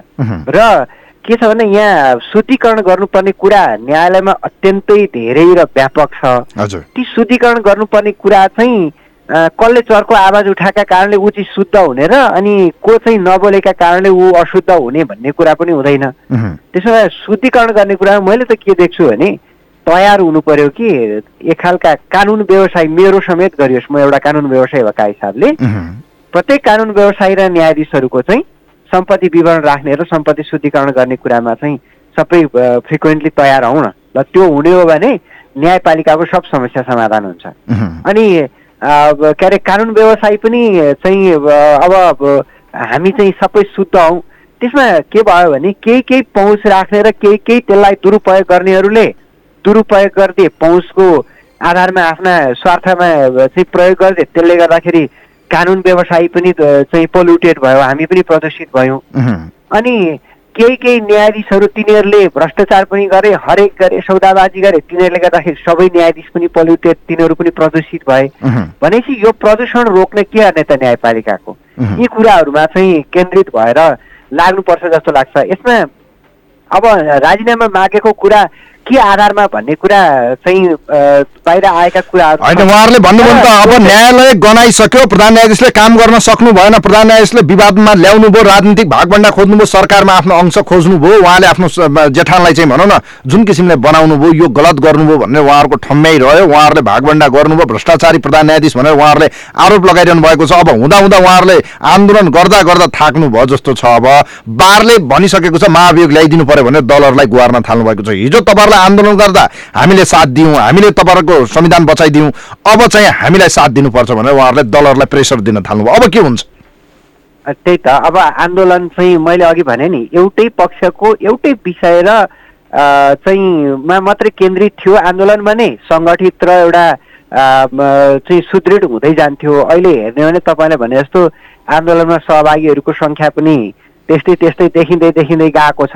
S18: र के छ भने यहाँ शुद्धिकरण गर्नुपर्ने कुरा न्यायालयमा अत्यन्तै धेरै र व्यापक छ। ती शुद्धिकरण गर्नुपर्ने कुरा चाहिँ कसले चर्को आवाज उठाएका कारणले ऊ चाहिँ शुद्ध हुने र अनि को चाहिँ नबोलेका कारणले ऊ अशुद्ध हुने भन्ने कुरा पनि हुँदैन। त्यसो भए शुद्धिकरण गर्ने कुरामा मैले त के देख्छु भने तयार हुनु पर्यो कि एक खालका कानुन व्यवसाय मेरो समेत गरियोस् म एउटा कानुन व्यवसाय भएका हिसाबले। प्रत्येक कानुन व्यवसायी र न्यायाधीशहरूको चाहिँ सम्पत्ति विवरण राख्ने र सम्पत्ति शुद्धिकरण गर्ने कुरामा चाहिँ सबै फ्रिक्वेन्टली तयार हौ न। ल त्यो हुने हो भने न्यायपालिकाको सब समस्या समाधान हुन्छ। अनि के अरे कानुन व्यवसाय पनि चाहिँ अब हामी चाहिँ सबै शुद्ध हौँ। त्यसमा के भयो भने केही केही पहुँच राख्ने र केही केही त्यसलाई दुरुपयोग गर्नेहरूले दुरुपयोग गरिदिए पहुँचको आधारमा आफ्ना स्वार्थमा चाहिँ प्रयोग गरिदिए त्यसले गर्दाखेरि कानुन व्यवसाय पनि चाहिँ पोल्युटेड भयो हामी पनि प्रदूषित भयौँ। अनि केही केही न्यायाधीशहरू तिनीहरूले भ्रष्टाचार पनि गरे हरेक गरे सौदाबाजी गरे तिनीहरूले गर्दाखेरि सबै न्यायाधीश पनि पोल्युटेड तिनीहरू पनि प्रदूषित भए। भनेपछि यो प्रदूषण रोक्ने के गर्ने त न्यायपालिकाको? यी कुराहरूमा चाहिँ केन्द्रित भएर लाग्नुपर्छ जस्तो लाग्छ। यसमा अब राजीनामा मागेको कुरा के आधारमा भन्ने कुरा चाहिँ बाहिर आएका कुराहरू
S7: होइन उहाँहरूले भन्नुभयो त अब न्यायालय गनाइसक्यो प्रधान न्यायाधीशले काम गर्न सक्नु भएन प्रधान न्यायाधीशले विवादमा ल्याउनु भयो राजनीतिक भागभण्डा खोज्नुभयो सरकारमा आफ्नो अंश खोज्नुभयो उहाँले आफ्नो जेठानलाई चाहिँ भनौँ न जुन किसिमले बनाउनु भयो यो गलत गर्नुभयो भनेर उहाँहरूको ठम्म्याइ रह्यो उहाँहरूले भागभण्डा गर्नुभयो भ्रष्टाचारी प्रधान न्यायाधीश भनेर उहाँहरूले आरोप लगाइरहनु भएको छ। अब हुँदा हुँदा उहाँहरूले आन्दोलन गर्दा गर्दा थाक्नु भयो जस्तो छ। अब बारले भनिसकेको छ महाभियोग ल्याइदिनु पर्यो भनेर दलहरूलाई गुहार्न थाल्नु भएको छ। हिजो तपाईँहरूलाई आन्दोलन गर्दा हामीले साथ दियौँ हामीले तपाईँहरूको संविधान बचाइदियौँ अब चाहिँ हामीलाई साथ दिनुपर्छ भनेर उहाँहरूले दलहरूलाई प्रेसर दिन थाल्नुभयो। अब के हुन्छ?
S18: त्यही त। अब आन्दोलन चाहिँ मैले अघि भने नि एउटै पक्षको एउटै विषय र अ, चाहिँ मा मात्रै केन्द्रित थियो आन्दोलन भने सङ्गठित र एउटा चाहिँ सुदृढ हुँदै जान्थ्यो। अहिले हेर्ने हो भने तपाईँले भने जस्तो आन्दोलनमा सहभागीहरूको सङ्ख्या पनि त्यस्तै त्यस्तै देखिँदै देखिँदै गएको छ।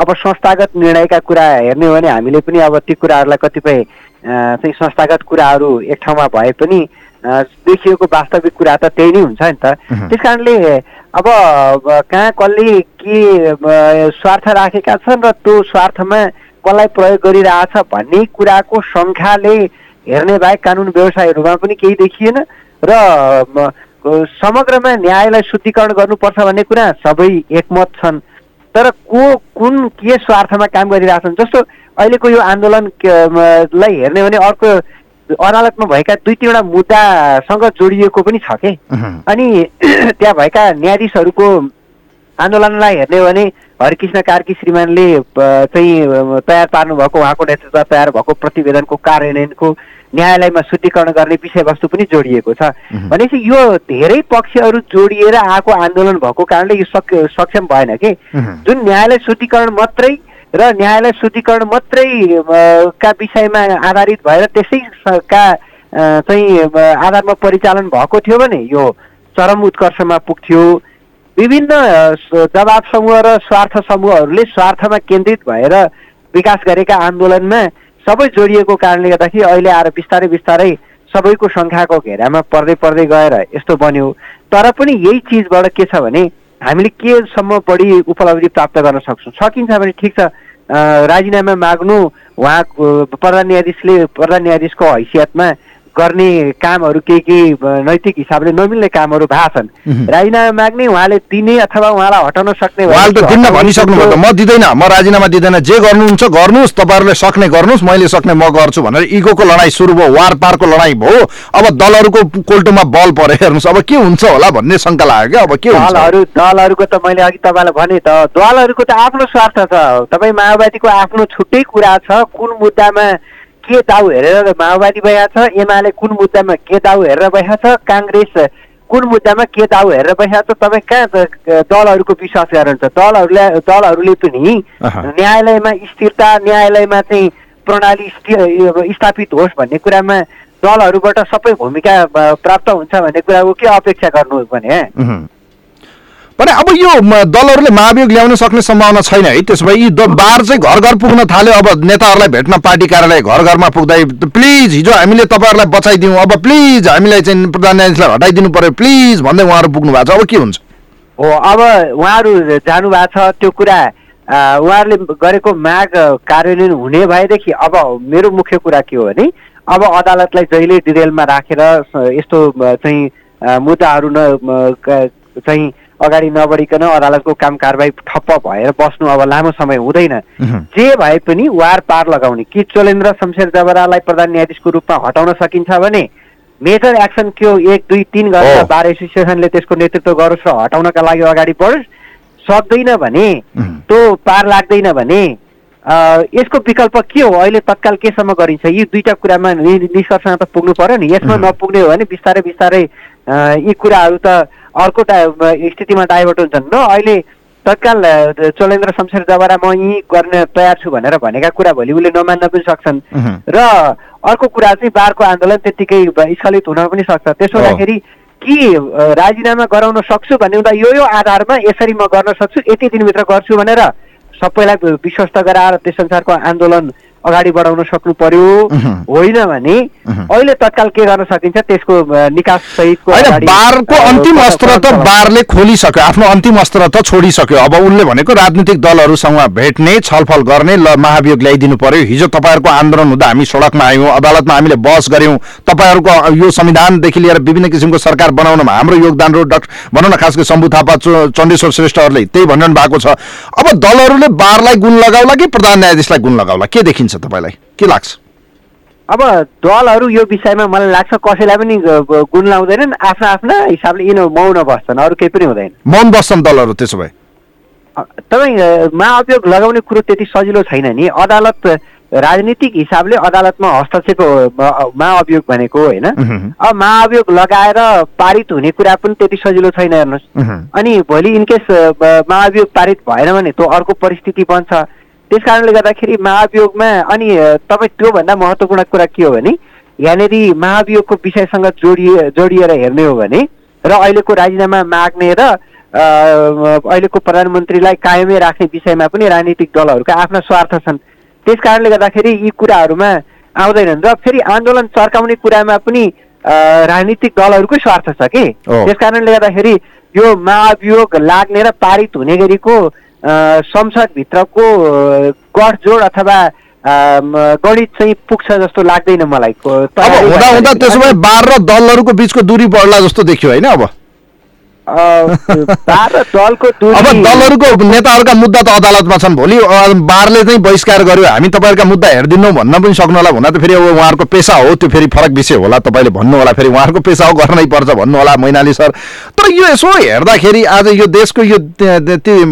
S18: अब संस्थागत निर्णयका कुरा हेर्ने हो भने हामीले पनि अब ती कुराहरूलाई कतिपय चाहिँ संस्थागत कुराहरू एक ठाउँमा भए पनि देखिएको वास्तविक कुरा त त्यही नै हुन्छ नि त। त्यस कारणले अब कहाँ कसले के स्वार्थ राखेका छन् र त्यो स्वार्थमा कसलाई प्रयोग गरिरहेछ भन्ने कुराको सङ्ख्याले हेर्ने बाहेक कानुन व्यवसायहरूमा पनि केही देखिएन र समग्रमा न्यायलाई शुद्धिकरण गर्नुपर्छ भन्ने कुरा सबै एकमत छन्। तर को कुन के स्वार्थमा काम गरिरहेछन्? जस्तो अहिलेको यो आन्दोलन के- म, लाई हेर्ने हो भने अर्को अदालतमा भएका दुई तिनवटा मुद्दासँग जोडिएको पनि छ के? अनि त्यहाँ भएका न्यायाधीशहरूको आन्दोलनलाई हेर्ने हो भने हरिकृष्ण कार्की श्रीमानले चाहिँ तयार पार्नु भएको उहाँको नेतृत्व तयार भएको प्रतिवेदनको कार्यान्वयनको न्यायालयमा शुद्धिकरण गर्ने विषयवस्तु पनि जोडिएको छ। भनेपछि यो धेरै पक्षहरू जोडिएर आएको आन्दोलन भएको कारणले यो सक सक्षम भएन कि? जुन न्यायालय शुद्धिकरण मात्रै र न्यायालय शुद्धिकरण मात्रै का विषयमा आधारित भएर त्यसै स- का अ, चाहिँ आधारमा परिचालन भएको थियो भने यो चरम उत्कर्षमा पुग्थ्यो। विभिन्न दबाव समूह र स्वार्थ समूहहरूले स्वार्थमा केन्द्रित भएर विकास गरेका आन्दोलनमा सबै जोडिएको कारणले गर्दाखेरि अहिले आएर बिस्तारै बिस्तारै सबैको सङ्ख्याको घेरामा पर्दै पर्दै गएर यस्तो बन्यो। तर पनि यही चिजबाट के छ भने हामीले केसम्म बढी उपलब्धि प्राप्त गर्न सक्छौँ। सकिन्छ भने ठिक छ। राजीनामा माग्नु उहाँको प्रधान न्यायाधीशले प्रधान न्यायाधीशको हैसियतमा गर्ने कामहरू केही केही अ, नैतिक हिसाबले नमिल्ने कामहरू भए छन्। राजीनामा माग्ने उहाँले दिने अथवा उहाँलाई हटाउन सक्ने
S7: दिन्न भनिसक्नु भयो त। म दिँदैन म राजीनामा दिँदैन। जे गर्नुहुन्छ गर्नुहोस् तपाईँहरूले सक्ने गर्नुहोस् मैले सक्ने म गर्छु भनेर इगोको लडाइँ सुरु भयो वार पारको लडाइँ भयो। अब दलहरूको कोल्टोमा बल पऱ्यो हेर्नुहोस् अब के हुन्छ होला भन्ने शङ्का लाग्यो क्या अब के
S18: दलहरू दलहरूको त मैले अघि तपाईँलाई भने त दलहरूको त आफ्नो स्वार्थ छ। तपाईँ माओवादीको आफ्नो छुट्टै कुरा छ कुन मुद्दामा के दाउ हेरेर माओवादी भइरहेको छ एमाले कुन मुद्दामा के दाउ हेरेर भइरहेको छ काङ्ग्रेस कुन मुद्दामा के दाउ हेरेर भइरहेको छ तपाईँ कहाँ दलहरूको विश्वास गर्नुहुन्छ दलहरूले दलहरूले पनि न्यायालयमा स्थिरता न्यायालयमा चाहिँ प्रणाली स्थि- स्थापित होस् भन्ने कुरामा दलहरूबाट सबै भूमिका प्राप्त हुन्छ भन्ने कुराको के अपेक्षा गर्नु भने।
S7: भने अब यो दलहरूले महाभियोग ल्याउन सक्ने सम्भावना छैन है। त्यसो भए यी बार चाहिँ घर घर पुग्न थाल्यो। अब नेताहरूलाई भेट्न पार्टी कार्यालय घर घरमा पुग्दै प्लिज हिजो हामीले तपाईँहरूलाई बचाइदिउँ। अब प्लिज हामीलाई चाहिँ प्रधान न्यायाधीशलाई हटाइदिनु पर्यो। प्लिज भन्दै उहाँहरू पुग्नु भएको छ। अब के हुन्छ?
S18: हो अब उहाँहरू जानु भएको छ। त्यो कुरा उहाँहरूले गरेको माग कार्यान्वयन हुने भएदेखि अब मेरो मुख्य कुरा के हो भने अब अदालतलाई जहिले डिरेलमा राखेर यस्तो चाहिँ मुद्दाहरू न चाहिँ अगाडि नबढिकन अदालतको काम कारवाही ठप्प भएर बस्नु अब लामो समय हुँदैन। जे भए पनि वार पार लगाउने। कि चोलेन्द्र शमशेर जबरालाई प्रधान न्यायाधीशको रूपमा हटाउन सकिन्छ भने मेजर एक्सन के हो एक दुई तिन गरेर। बार एसोसिएसनले त्यसको नेतृत्व गरोस् र हटाउनका लागि अगाडि बढोस्। सक्दैन भने त्यो पार लाग्दैन भने यसको विकल्प के हो? अहिले तत्काल केसम्म गरिन्छ? यी दुईटा कुरामा निष्कर्षमा त पुग्नु पर्यो नि। यसमा नपुग्ने हो भने बिस्तारै बिस्तारै यी कुराहरू त अर्को डा- स्थितिमा डाइभर्ट हुन्छन्। र अहिले तत्काल चलेन्द्र शमशेर जबरा म यी गर्न तयार छु भनेर भनेका कुरा भोलि उसले नमान्न पनि सक्छन्। र अर्को कुरा चाहिँ बारको आन्दोलन त्यत्तिकै स्खलित हुन पनि सक्छ। त्यसो हुँदाखेरि कि राजीनामा गराउन सक्छु भन्ने हुँदा यो यो आधारमा यसरी म गर्न सक्छु यति दिनभित्र गर्छु भनेर सबैलाई विश्वस्त गराएर त्यस अनुसारको आन्दोलन अगाडि बढाउन सक्नु पर्यो। होइन भने अहिले तत्काल के गर्न सकिन्छ त्यसको निकास सहितको
S7: बारको अन्तिम अस्त्र त बारले खोलिसक्यो आफ्नो अन्तिम अस्त्र त छोडिसक्यो। अब उनले भनेको राजनीतिक दलहरूसँग भेट्ने छलफल गर्ने ल महाभियोग ल्याइदिनु पर्यो। हिजो तपाईँहरूको आन्दोलन हुँदा हामी सडकमा आयौँ अदालतमा हामीले बहस गऱ्यौँ। तपाईँहरूको यो संविधानदेखि लिएर विभिन्न किसिमको सरकार बनाउनमा हाम्रो योगदान र डक्टर भनौँ न खास गरी शम्भु थापा चण्डेश्वर श्रेष्ठहरूले त्यही भनिरहनु भएको छ। अब दलहरूले बारलाई गुण लगाउला कि प्रधान न्यायाधीशलाई गुण लगाउला? के देखिन्छ? तपाईँलाई। के लाग्छ?
S18: अब दलहरू यो विषयमा मलाई लाग्छ कसैलाई पनि गुण लाउँदैनन्। आफ्ना आफ्ना हिसाबले यिनीहरू मौन बस्छन्। अरू केही पनि हुँदैन।
S7: मौन बस्छन् दलहरू त्यसो भए।
S18: तपाईँ महाअभियोग लगाउने कुरो त्यति सजिलो छैन नि। अदालत राजनीतिक हिसाबले अदालतमा हस्तक्षेप महाअभियोग भनेको होइन? अब महाअभियोग लगाएर पारित हुने कुरा पनि त्यति सजिलो छैन हेर्नुहोस्। अनि भोलि इनकेस महाअभियोग पारित भएन भने त्यो अर्को परिस्थिति बन्छ। त्यस कारणले गर्दाखेरि महाअभियोगमा अनि तपाईँ त्योभन्दा महत्त्वपूर्ण कुरा के हो भने यहाँनिर महाअभियोगको विषयसँग जोडिए जोडिएर हेर्ने हो भने र अहिलेको राजीनामा माग्ने र अहिलेको प्रधानमन्त्रीलाई कायमै राख्ने विषयमा पनि राजनीतिक दलहरूका आफ्ना स्वार्थ छन् त्यस कारणले गर्दाखेरि यी कुराहरूमा आउँदैनन् र फेरि आन्दोलन चर्काउने कुरामा पनि राजनीतिक दलहरूकै स्वार्थ छ कि। त्यस कारणले गर्दाखेरि यो महाअभियोग लाग्ने र पारित हुने गरीको संसदभित्रको गठजोड अथवा गणित चाहिँ पुग्छ जस्तो लाग्दैन मलाई।
S7: हुँदा हुँदा त्यसो भए बार र दलहरूको बिचको दूरी बढ्ला जस्तो देखियो होइन अब
S18: अ, बार र दलको दूरी
S7: अब दलहरूको नेताहरूका मुद्दा त अदालतमा छन्। भोलि बारले चाहिँ बहिष्कार गर्यो। हामी तपाईँहरूका मुद्दा हेरिदिन्नौ भन्न पनि सक्नु होला हुन त फेरि अब उहाँहरूको पेसा हो त्यो फेरि फरक विषय होला। तपाईँले भन्नु होला फेरि उहाँहरूको पेसा हो गर्नै पर्छ भन्नु होला मैनाली सर। तर यो यसो हेर्दाखेरि आज यो देशको यो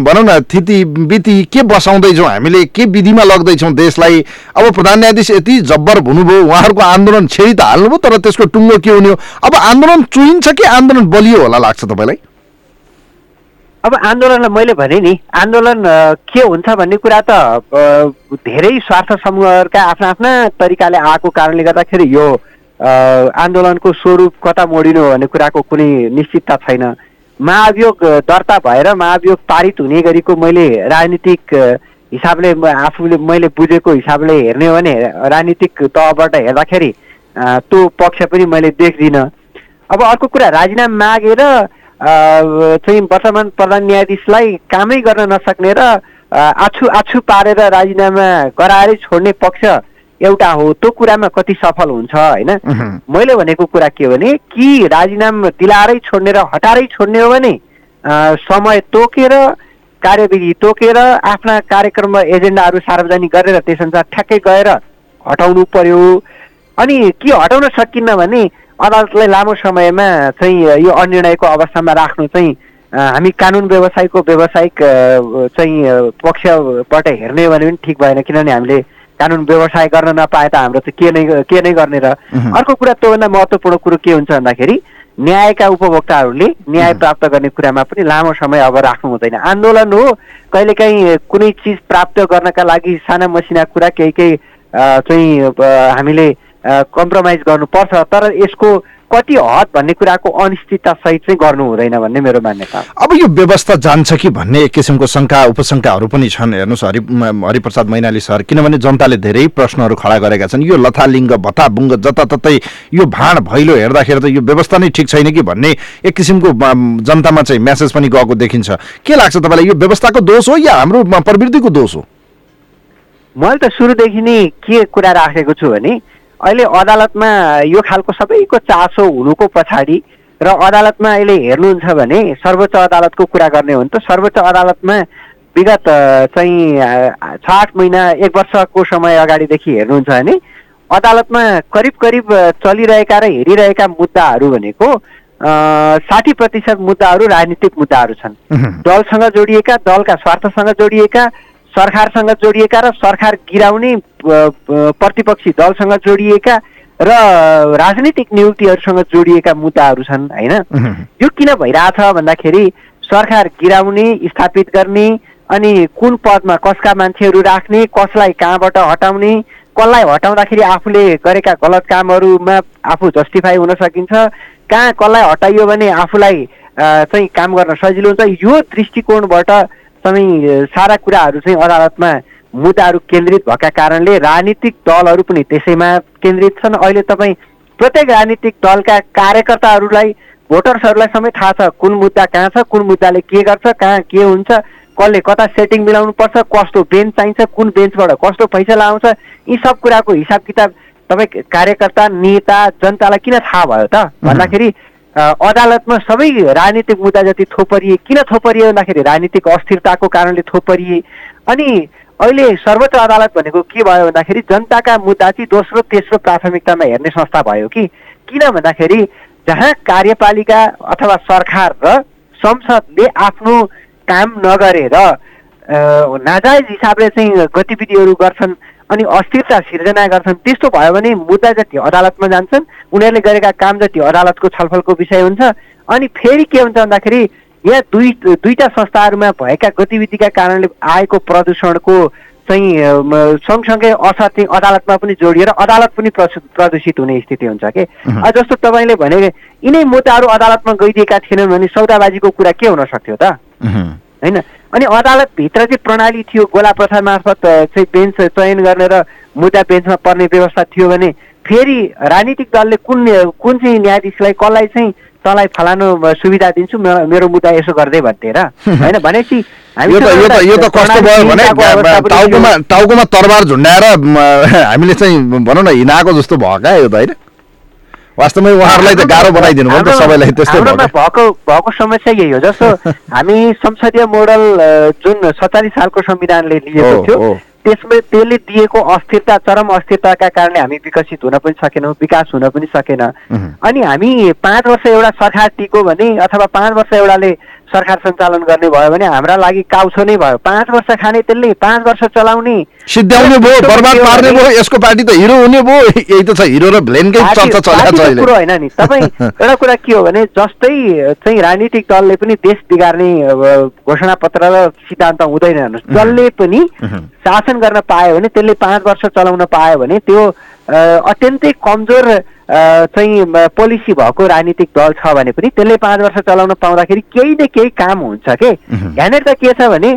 S7: भनौँ न थिति बिति के बसाउँदैछौँ हामीले के विधिमा लग्दैछौँ देशलाई? अब प्रधान न्यायाधीश यति जब्बर हुनुभयो उहाँहरूको आन्दोलन छेडी त हाल्नुभयो तर त्यसको टुङ्गो के हुने हो? अब आन्दोलन चुइन्छ कि आन्दोलन बलियो होला लाग्छ तपाईँलाई?
S18: अब आन्दोलनलाई मैले भने नि आन्दोलन के हुन्छ भन्ने कुरा त धेरै स्वार्थ समूहहरूका आफ्ना आफ्ना तरिकाले आएको कारणले गर्दाखेरि यो आन्दोलनको स्वरूप कता मोडिनु भन्ने कुराको कुनै निश्चितता छैन। महाभियोग दर्ता भएर महाभियोग पारित हुने गरीको मैले राजनीतिक हिसाबले आफूले मैले बुझेको हिसाबले हेर्ने हो भने राजनीतिक तहबाट हेर्दाखेरि त्यो पक्ष पनि मैले देख्दिनँ। अब अर्को कुरा राजीनामा मागेर चाहिँ वर्तमान प्रधान न्यायाधीशलाई कामै गर्न नसक्ने र आछु आछु पारेर राजीनामा गराएरै छोड्ने पक्ष एउटा हो त्यो कुरामा कति सफल हुन्छ होइन? मैले भनेको कुरा के हो भने कि राजीनामा दिलाएरै छोड्ने र हटाएरै छोड्ने हो भने समय तोकेर कार्यविधि तोकेर आफ्ना कार्यक्रम र एजेन्डाहरू सार्वजनिक गरेर त्यसअनुसार ठ्याक्कै गएर हटाउनु पर्यो। अनि के हटाउन सकिन्न भने अदालतलाई लामो समयमा चाहिँ यो अनिर्णयको अवस्थामा राख्नु चाहिँ हामी कानुन व्यवसायको व्यावसायिक चाहिँ पक्षबाट हेर्ने भने पनि ठिक भएन किनभने हामीले कानुन व्यवसाय गर्न नपाए त हाम्रो चाहिँ के नै के नै गर्ने र। अर्को कुरा त्योभन्दा महत्त्वपूर्ण कुरो के हुन्छ भन्दाखेरि न्यायका उपभोक्ताहरूले न्याय प्राप्त गर्ने कुरामा पनि लामो समय अब राख्नु हुँदैन। आन्दोलन हो कहिलेकाहीँ कुनै चिज प्राप्त गर्नका लागि साना मसिना कुरा केही केही चाहिँ हामीले कम्प्रोमाइज गर्नुपर्छ तर यसको कति हद भन्ने कुराको अनिश्चितता सहित चाहिँ गर्नु हुँदैन भन्ने मेरो मान्यता
S7: अब यो व्यवस्था जान्छ कि भन्ने एक किसिमको शङ्का उपशङ्काहरू पनि छन्। हेर्नुहोस् हरि हरिप्रसाद मैनाली सर किनभने जनताले धेरै प्रश्नहरू खडा गरेका छन्। यो लथालिङ्ग भत्ताबुङ्ग जताततै यो भाँड भैलो हेर्दाखेरि त यो व्यवस्था नै ठिक छैन कि भन्ने एक किसिमको जनतामा चाहिँ म्यासेज पनि गएको देखिन्छ। के लाग्छ तपाईँलाई? यो व्यवस्थाको दोष हो या हाम्रो प्रवृत्तिको दोष हो?
S18: मैले त सुरुदेखि नै के कुरा राखेको छु भने अहिले अदालतमा यो खालको सबैको चासो हुनुको पछाडि र अदालतमा अहिले हेर्नुहुन्छ भने सर्वोच्च अदालतको कुरा गर्ने हो भने त सर्वोच्च अदालतमा विगत चाहिँ छ आठ महिना एक वर्षको समय अगाडिदेखि हेर्नुहुन्छ भने अदालतमा करिब करिब चलिरहेका र हेरिरहेका मुद्दाहरू भनेको साठी प्रतिशत मुद्दाहरू राजनीतिक मुद्दाहरू छन्। दलसँग जोडिएका दलका स्वार्थसँग जोडिएका सरकारसँग जोडिएका र सरकार गिराउने प्रतिपक्षी दलसँग जोडिएका र राजनीतिक नियुक्तिहरूसँग जोडिएका मुद्दाहरू छन् होइन? यो किन भइरहेछ भन्दाखेरि सरकार गिराउने स्थापित गर्ने अनि कुन पदमा कसका मान्छेहरू राख्ने कसलाई कहाँबाट हटाउने कसलाई हटाउँदाखेरि आफूले गरेका गलत कामहरूमा आफू जस्टिफाई हुन सकिन्छ कहाँ कसलाई हटाइयो भने आफूलाई चाहिँ काम गर्न सजिलो हुन्छ यो दृष्टिकोणबाट चाहिँ सारा कुराहरू चाहिँ अदालतमा मुद्दाहरू केन्द्रित भएका कारणले राजनीतिक दलहरू पनि त्यसैमा केन्द्रित छन्। अहिले तपाईँ प्रत्येक राजनीतिक दलका कार्यकर्ताहरूलाई भोटर्सहरूलाई समेत थाहा छ कुन मुद्दा कहाँ छ कुन मुद्दाले के गर्छ कहाँ के हुन्छ कसले कता सेटिङ मिलाउनु पर्छ कस्तो बेन्च चाहिन्छ कुन बेन्चबाट कस्तो फैसला आउँछ यी सब कुराको हिसाब किताब तपाईँ कार्यकर्ता नेता जनतालाई किन थाहा भयो त? भन्दाखेरि अदालतमा सबै राजनीतिक मुद्दा जति थोपरिए किन थोपरिए भन्दाखेरि राजनीतिक अस्थिरताको कारणले थोपरिए। अनि अहिले सर्वोच्च अदालत भनेको के भयो भन्दाखेरि जनताका मुद्दा चाहिँ दोस्रो तेस्रो प्राथमिकतामा हेर्ने संस्था भयो कि? किन भन्दाखेरि जहाँ कार्यपालिका अथवा सरकार र संसदले आफ्नो काम नगरेर नाजायज हिसाबले चाहिँ गतिविधिहरू गर्छन् अनि अस्थिरता सिर्जना गर्छन्। त्यस्तो भयो भने मुद्दा जति अदालतमा जान्छन्। उनीहरूले गरेका काम जति अदालतको छलफलको विषय हुन्छ। अनि फेरि के हुन्छ भन्दाखेरि यहाँ दुई दुईटा संस्थाहरूमा भएका गतिविधिका कारणले आएको प्रदूषणको चाहिँ सँगसँगै असर चाहिँ अदालतमा पनि जोडिएर अदालत पनि प्रदूषित हुने स्थिति हुन्छ कि? जस्तो तपाईँले भने यिनै मुद्दाहरू अदालतमा गइदिएका थिएनन् भने सौदाबाजीको कुरा के हुन सक्थ्यो त? होइन? अनि अदालतभित्र चाहिँ प्रणाली थियो गोला प्रथा मार्फत चाहिँ बेन्च चयन गर्ने र मुद्दा बेन्चमा पर्ने व्यवस्था थियो भने फेरि राजनीतिक दलले कुन कुन चाहिँ न्यायाधीशलाई कसलाई चाहिँ तँलाई फलानु सुविधा दिन्छु मेरो मुद्दा यसो गर्दै भन्थे र। होइन भनेपछि
S7: यो त यो त यो त कस्तो भयो भने टाउकोमा तरबार झुन्डाएर हामीले चाहिँ भनौँ न हिँडाएको जस्तो भयो क्या यो त होइन? वास्तवमै उहाँहरूलाई त गाह्रो बनाइदिनु भयो नि त सबैलाई त्यस्तै।
S18: भएको भएको समस्या यही हो जस्तो हामी संसदीय मोडल जुन सत्तालिस सालको संविधानले लिएको थियो। त्यसमा त्यसले दिएको अस्थिरता चरम अस्थिरताका कारणले हामी विकसित हुन पनि सकेनौँ विकास हुन पनि सकेन अनि हामी पाँच वर्ष एउटा सरकार टिको भने अथवा पाँच वर्ष एउटाले सरकार सञ्चालन गर्ने भयो भने हाम्रा लागि काउछो नै भयो। पाँच वर्ष खाने त्यसले पाँच वर्ष चलाउने।
S7: सिद्ध्याउने भयो बर्बाद पार्ने भयो यसको पार्टी त हिरो हुने भयो यही त छ हिरो र भिलेनकै चर्चा चलेको छ
S18: कुरो होइन नि तपाईँ एउटा कुरा के हो भने जस्तै चाहिँ राजनीतिक दलले पनि देश बिगार्ने घोषणा पत्र र सिद्धान्त हुँदैन जसले पनि शासन गर्न पायो भने त्यसले पाँच वर्ष चलाउन पायो भने त्यो अत्यन्तै कमजोर चाहिँ पोलिसी भएको राजनीतिक दल छ भने पनि त्यसले पाँच वर्ष चलाउन पाउँदाखेरि केही न केही काम हुन्छ के? यहाँनिर त के छ भने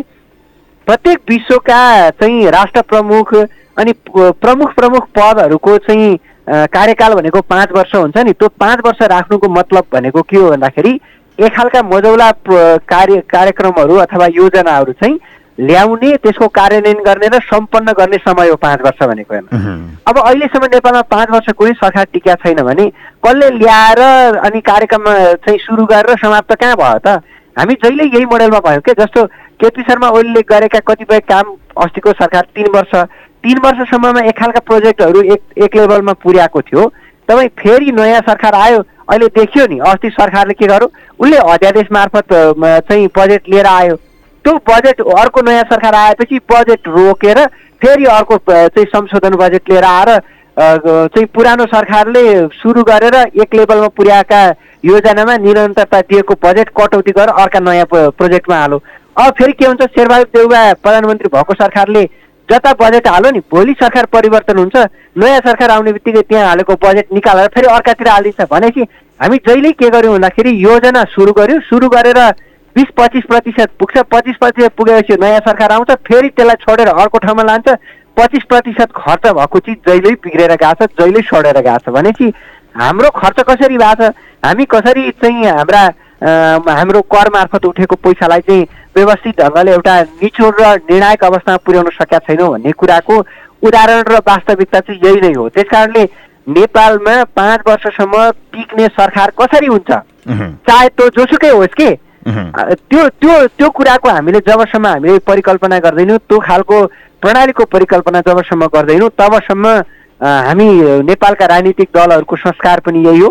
S18: प्रत्येक विश्वका चाहिँ राष्ट्र प्रमुख अनि प्रमुख प्रमुख पदहरूको चाहिँ कार्यकाल भनेको पाँच वर्ष हुन्छ नि। त्यो पाँच वर्ष राख्नुको मतलब भनेको के हो भन्दाखेरि एक खालका मजौला कार्य कार्यक्रमहरू अथवा योजनाहरू चाहिँ ल्याउने त्यसको कार्यान्वयन गर्ने र सम्पन्न गर्ने समय हो पाँच वर्ष भनेको हेर्नु अब अहिलेसम्म नेपालमा पाँच वर्ष कुनै सरकार टिका छैन भने कसले ल्याएर अनि कार्यक्रम चाहिँ सुरु गरेर समाप्त कहाँ भयो त? हामी जहिले यही मोडेलमा भयौँ के? जस्तो केपी शर्मा ओलीले गरेका कतिपय काम अस्तिको सरकार तिन वर्ष तिन वर्षसम्ममा एक खालका प्रोजेक्टहरू एक एक लेभलमा पुर्याएको थियो। तपाईँ फेरि नयाँ सरकार आयो अहिले देखियो नि अस्ति सरकारले के गर्यो? उसले अध्यादेश मार्फत चाहिँ बजेट लिएर आयो। त्यो बजेट अर्को नयाँ सरकार आएपछि बजेट रोकेर फेरि अर्को चाहिँ संशोधन बजेट लिएर आएर चाहिँ पुरानो सरकारले सुरु गरेर एक लेभलमा पुर्याएका योजनामा निरन्तरता दिएको बजेट कटौती गरेर अर्का नयाँ प्रोजेक्टमा हालो। अब फेरि के हुन्छ शेरबहादुर देउवा प्रधानमन्त्री भएको सरकारले जता बजेट हाल्यो नि भोलि सरकार परिवर्तन हुन्छ नयाँ सरकार आउने बित्तिकै त्यहाँ हालेको बजेट निकालेर फेरि अर्कातिर हालिदिन्छ। भनेपछि हामी जहिले के गर्यौँ भन्दाखेरि योजना सुरु गर्यौँ सुरु गरेर बिस पच्चिस प्रतिशत पुग्छ पच्चिस प्रतिशत पुगेपछि नयाँ सरकार आउँछ फेरि त्यसलाई छोडेर अर्को ठाउँमा लान्छ। पच्चिस प्रतिशत खर्च भएको चिज जहिल्यै बिग्रेर गएको छ जहिल्यै सडेर गएको छ। भनेपछि हाम्रो खर्च कसरी भएको छ? हामी कसरी चाहिँ हाम्रा हाम्रो कर मार्फत उठेको पैसालाई चाहिँ व्यवस्थित ढङ्गले एउटा निचोड र निर्णायक अवस्थामा पुर्याउन सकेका छैनौँ भन्ने कुराको उदाहरण र वास्तविकता चाहिँ यही नै हो। त्यस कारणले नेपालमा पाँच वर्षसम्म टिक्ने सरकार कसरी हुन्छ? चाहे त्यो जोसुकै होस् कि त्यो त्यो त्यो कुराको हामीले जबसम्म हामीले परिकल्पना गर्दैनौँ त्यो खालको प्रणालीको परिकल्पना जबसम्म गर्दैनौँ तबसम्म हामी नेपालका राजनीतिक दलहरूको संस्कार पनि यही हो।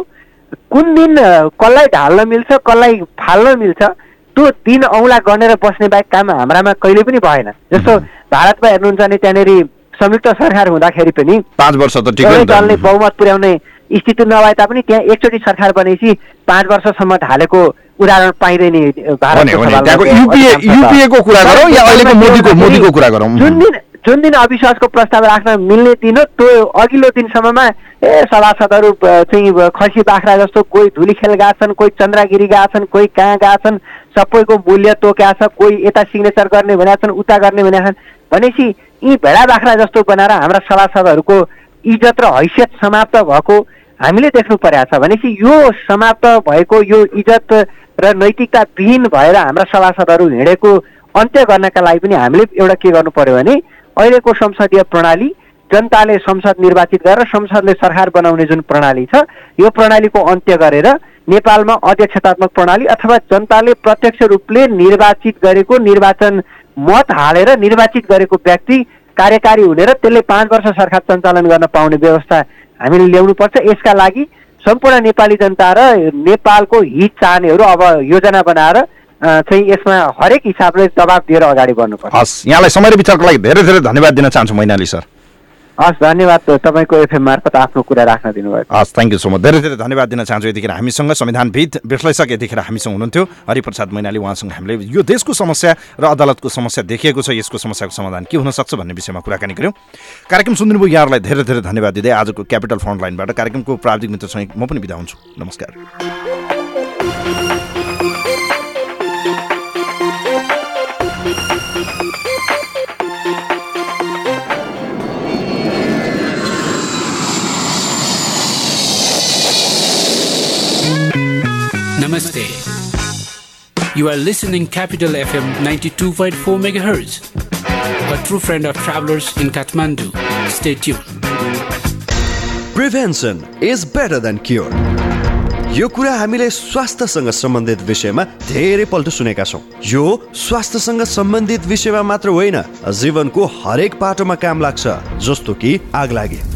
S18: कुन दिन कसलाई ढाल्न मिल्छ कसलाई फाल्न मिल्छ त्यो दिन औँला गनेर बस्ने बाहेक काम हाम्रामा कहिले पनि भएन। जस्तो भारतमा हेर्नुहुन्छ भने त्यहाँनिर संयुक्त सरकार हुँदाखेरि पनि
S7: पाँच वर्ष त।
S18: दलले बहुमत पुर्याउने स्थिति नभए तापनि त्यहाँ एकचोटि सरकार बनेपछि पाँच वर्षसम्म ढालेको उदाहरण पाइँदैन जुन दिन जुन दिन अविश्वासको प्रस्ताव राख्न मिल्ने दिन हो त्यो अघिल्लो दिनसम्ममा ए सभासदहरू चाहिँ खसी बाख्रा जस्तो कोही धुलीखेल गएका छन् कोही चन्द्रगिरी गएका छन् कोही कहाँ गएका छन् सबैको मूल्य तोक्या छ कोही यता सिग्नेचर गर्ने भनेका छन् उता गर्ने भनेका छन्। भनेपछि यी भेडा बाख्रा जस्तो बनाएर हाम्रा सभासदहरूको इज्जत र हैसियत समाप्त भएको हामीले देख्नु परेको छ भनेपछि यो समाप्त भएको यो इज्जत र नैतिकता विहीन भएर हाम्रा सभासदहरू हिँडेको अन्त्य गर्नका लागि पनि हामीले एउटा के गर्नु पर्यो भने अहिलेको संसदीय प्रणाली जनताले संसद निर्वाचित गरेर संसदले सरकार बनाउने जुन प्रणाली छ यो प्रणालीको अन्त्य गरेर नेपालमा अध्यक्षतात्मक प्रणाली अथवा जनताले प्रत्यक्ष रूपले निर्वाचित गरेको निर्वाचन मत हालेर निर्वाचित गरेको व्यक्ति कार्यकारी हुने र त्यसले पाँच वर्ष सरकार सञ्चालन गर्न पाउने व्यवस्था हामीले ल्याउनुपर्छ। यसका लागि सम्पूर्ण नेपाली जनता र नेपालको हित चाहनेहरू अब योजना बनाएर चाहिँ यसमा हरेक हिसाबले दबाब दिएर अगाडि बढ्नुपर्छ।
S7: हस् यहाँलाई समय विचारको लागि धेरै धेरै धन्यवाद दिन चाहन्छु मैनाली सर।
S18: हस् धन्यवाद तपाईँको एफएम मार्फत आफ्नो कुरा राख्न दिनुभयो।
S7: हस् थ्याङ्क यू सो मच धेरै धेरै धन्यवाद दिन चाहन्छु यतिखेर हामीसँग। संविधानविद विश्लेषक यतिखेर हामीसँग हुनुहुन्थ्यो। हरिप्रसाद मैनाली उहाँसँग हामीले यो देशको समस्या र अदालतको समस्या देखिएको छ। यसको समस्याको समाधान के हुनसक्छ भन्ने विषयमा कुराकानी गऱ्यौँ कार्यक्रम सुनिदिनुभयो यहाँहरूलाई। धेरै धेरै धन्यवाद दिँदै आजको क्यापिटल फ्रन्ट लाइनबाट कार्यक्रमको प्राविधिक मित्रसँग म पनि बिदा हुन्छु। नमस्कार।
S19: You are listening Capital FM 92.4 MHz. A true friend of travelers in Kathmandu. Stay tuned.
S3: Prevention is better than cure यो कुरा हामीले स्वास्थ्यसँग सम्बन्धित विषयमा धेरै पल्ट सुनेका छौँ यो स्वास्थ्यसँग सम्बन्धित विषयमा मात्र होइन जीवनको हरेक पाटोमा काम लाग्छ जस्तो कि आग लागे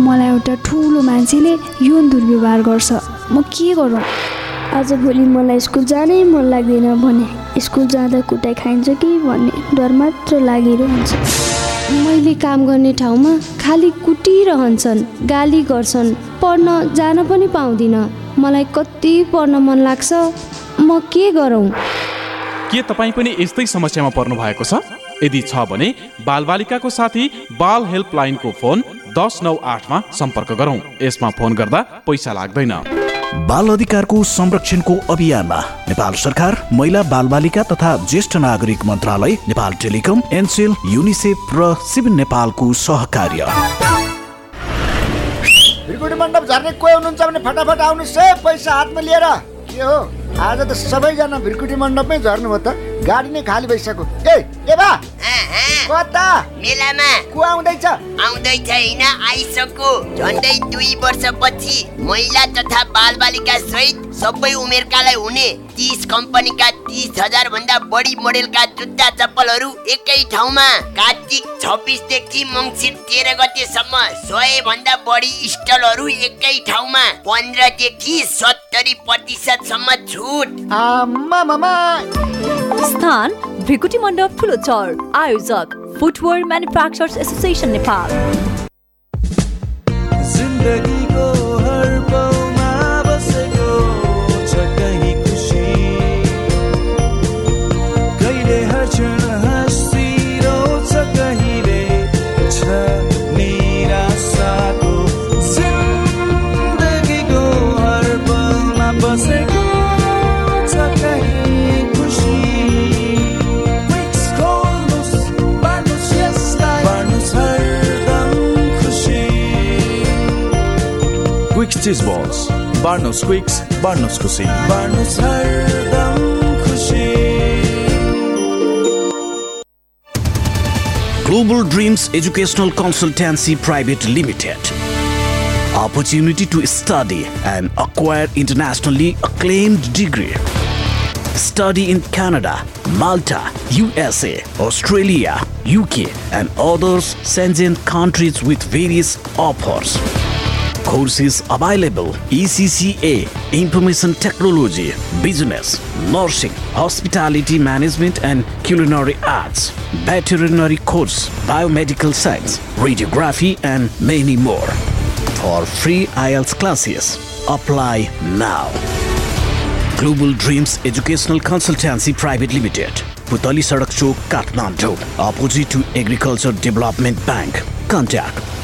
S20: मलाई एउटा ठुलो मान्छेले यौन दुर्व्यवहार गर्छ। म के गरौँ?
S21: आज भोलि मलाई स्कुल जानै मन लाग्दैन भने स्कुल जाँदा कुटाइ खाइन्छ कि भन्ने डर मात्र लागिरहन्छ
S22: मैले काम गर्ने ठाउँमा खालि कुटिरहन्छन् गाली गर्छन् पढ्न जान पनि पाउँदिनँ। मलाई कति पढ्न मन लाग्छ। म के गरौँ?
S23: के तपाईँ पनि यस्तै समस्यामा पर्नु भएको छ? यदि छ भने बालबालिकाको साथी बाल हेल्पलाइनको फोन दस नौ आठमा सम्पर्क गरौँ। यसमा फोन गर्दा पैसा लाग्दैन।
S12: बाल अधिकारको संरक्षणको अभियानमा नेपाल सरकार महिला बालबालिका तथा ज्येष्ठ नागरिक मन्त्रालय नेपाल टेलिकम एनसेल युनिसेफ र सिभिल नेपालको सहकार्य।
S24: भिरकुटी मण्डप झर्ने कोही हुनुहुन्छ भने फटाफट आउनुहोस् है पैसा हातमा लिएर? के हो? आज त सबैजना भिरकुटी मण्डपमै झर्नु भयो त। गाडी नै खाली भइसक्यो। ए ए बा! कता
S25: मेलामा।
S24: को आउँदैछ
S25: आउँदैछ होइन आइसक्यो। झन्डै दुई वर्षपछि महिला तथा बालबालिका सहित सबै उमेरकालाई हुने। तिस कम्पनीका तिस हजार भन्दा बढी मोडेलका जुत्ता चप्पलहरू एकै ठाउँमा। कार्तिक छब्बिसदेखि मङ्सिर तेह्र गतेसम्म सय भन्दा बढी स्टलहरू एकै ठाउँमा। पन्ध्रदेखि सत्तरी प्रतिशतसम्म छुट।
S26: स्थान भ्रिकुटी मण्डप ठुलो चर आयोजक फुटवेयर म्यानुफ्याक्चर्स एसोसिएसन नेपाल।
S27: जिन्दगीको
S12: Global Dreams Educational Consultancy Private Limited. Opportunity to study and acquire internationally acclaimed degree. Study in Canada, Malta, USA, Australia, UK, and others sending countries with various offers Courses available ECCA, Information Technology, Business, Nursing, Hospitality Management and Culinary Arts, Veterinary Course, Biomedical Science, Radiography, and many more. For free IELTS classes, apply now. Global Dreams Educational Consultancy Private Limited, Putali Sadak Chowk, Kathmandu, opposite to Agriculture Development Bank. Contact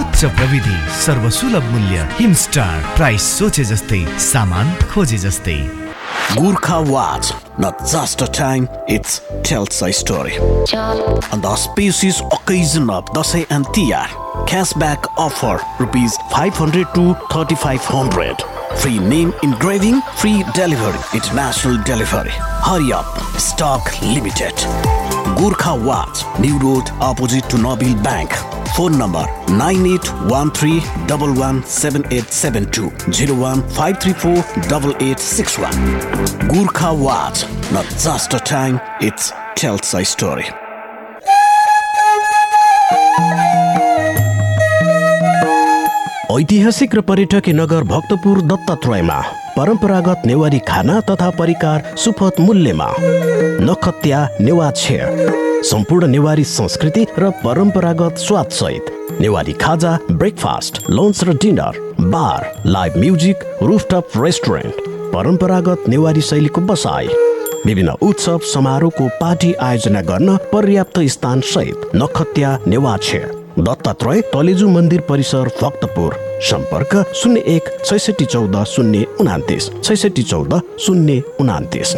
S17: उच्च प्रविधि सर्वसुलभ मूल्य हिमस्टार प्राइस सोचे जस्तै सामान खोजे जस्तै
S12: Gurkha Watch, not just a time, it tells a story. On the auspicious occasion of Dasai and Tiyar, cashback offer rupees 500 to 3500. Free name engraving, free delivery, international delivery. Hurry up, stock limited. Gurkha Watch, New Road, opposite to Nabil Bank. Phone number 9813117872 015348861. Gurkha Watch, not just a time, it tells a story.
S28: ऐतिहासिक र पर्यटकीय नगर भक्तपुर दत्तात्रेयमा परम्परागत नेवारी खाना तथा परिकार सुपथ मूल्यमा। नखत्या नेवा छेर सम्पूर्ण नेवारी संस्कृति र परम्परागत स्वादसहित नेवारी खाजा ब्रेकफास्ट लन्च र dinner bar live music rooftop restaurant परम्परागत नेवारी शैलीको बसाई विभिन्न उत्सव समारोहको पार्टी आयोजना गर्न पर्याप्त स्थान सहित नखत्या नेवाछे दत्तात्रय तलेजु मन्दिर परिसर भक्तपुर सम्पर्क शून्य एक छैसठी चौध शून्य उनातिस छैसठी चौध शून्य उनातिस।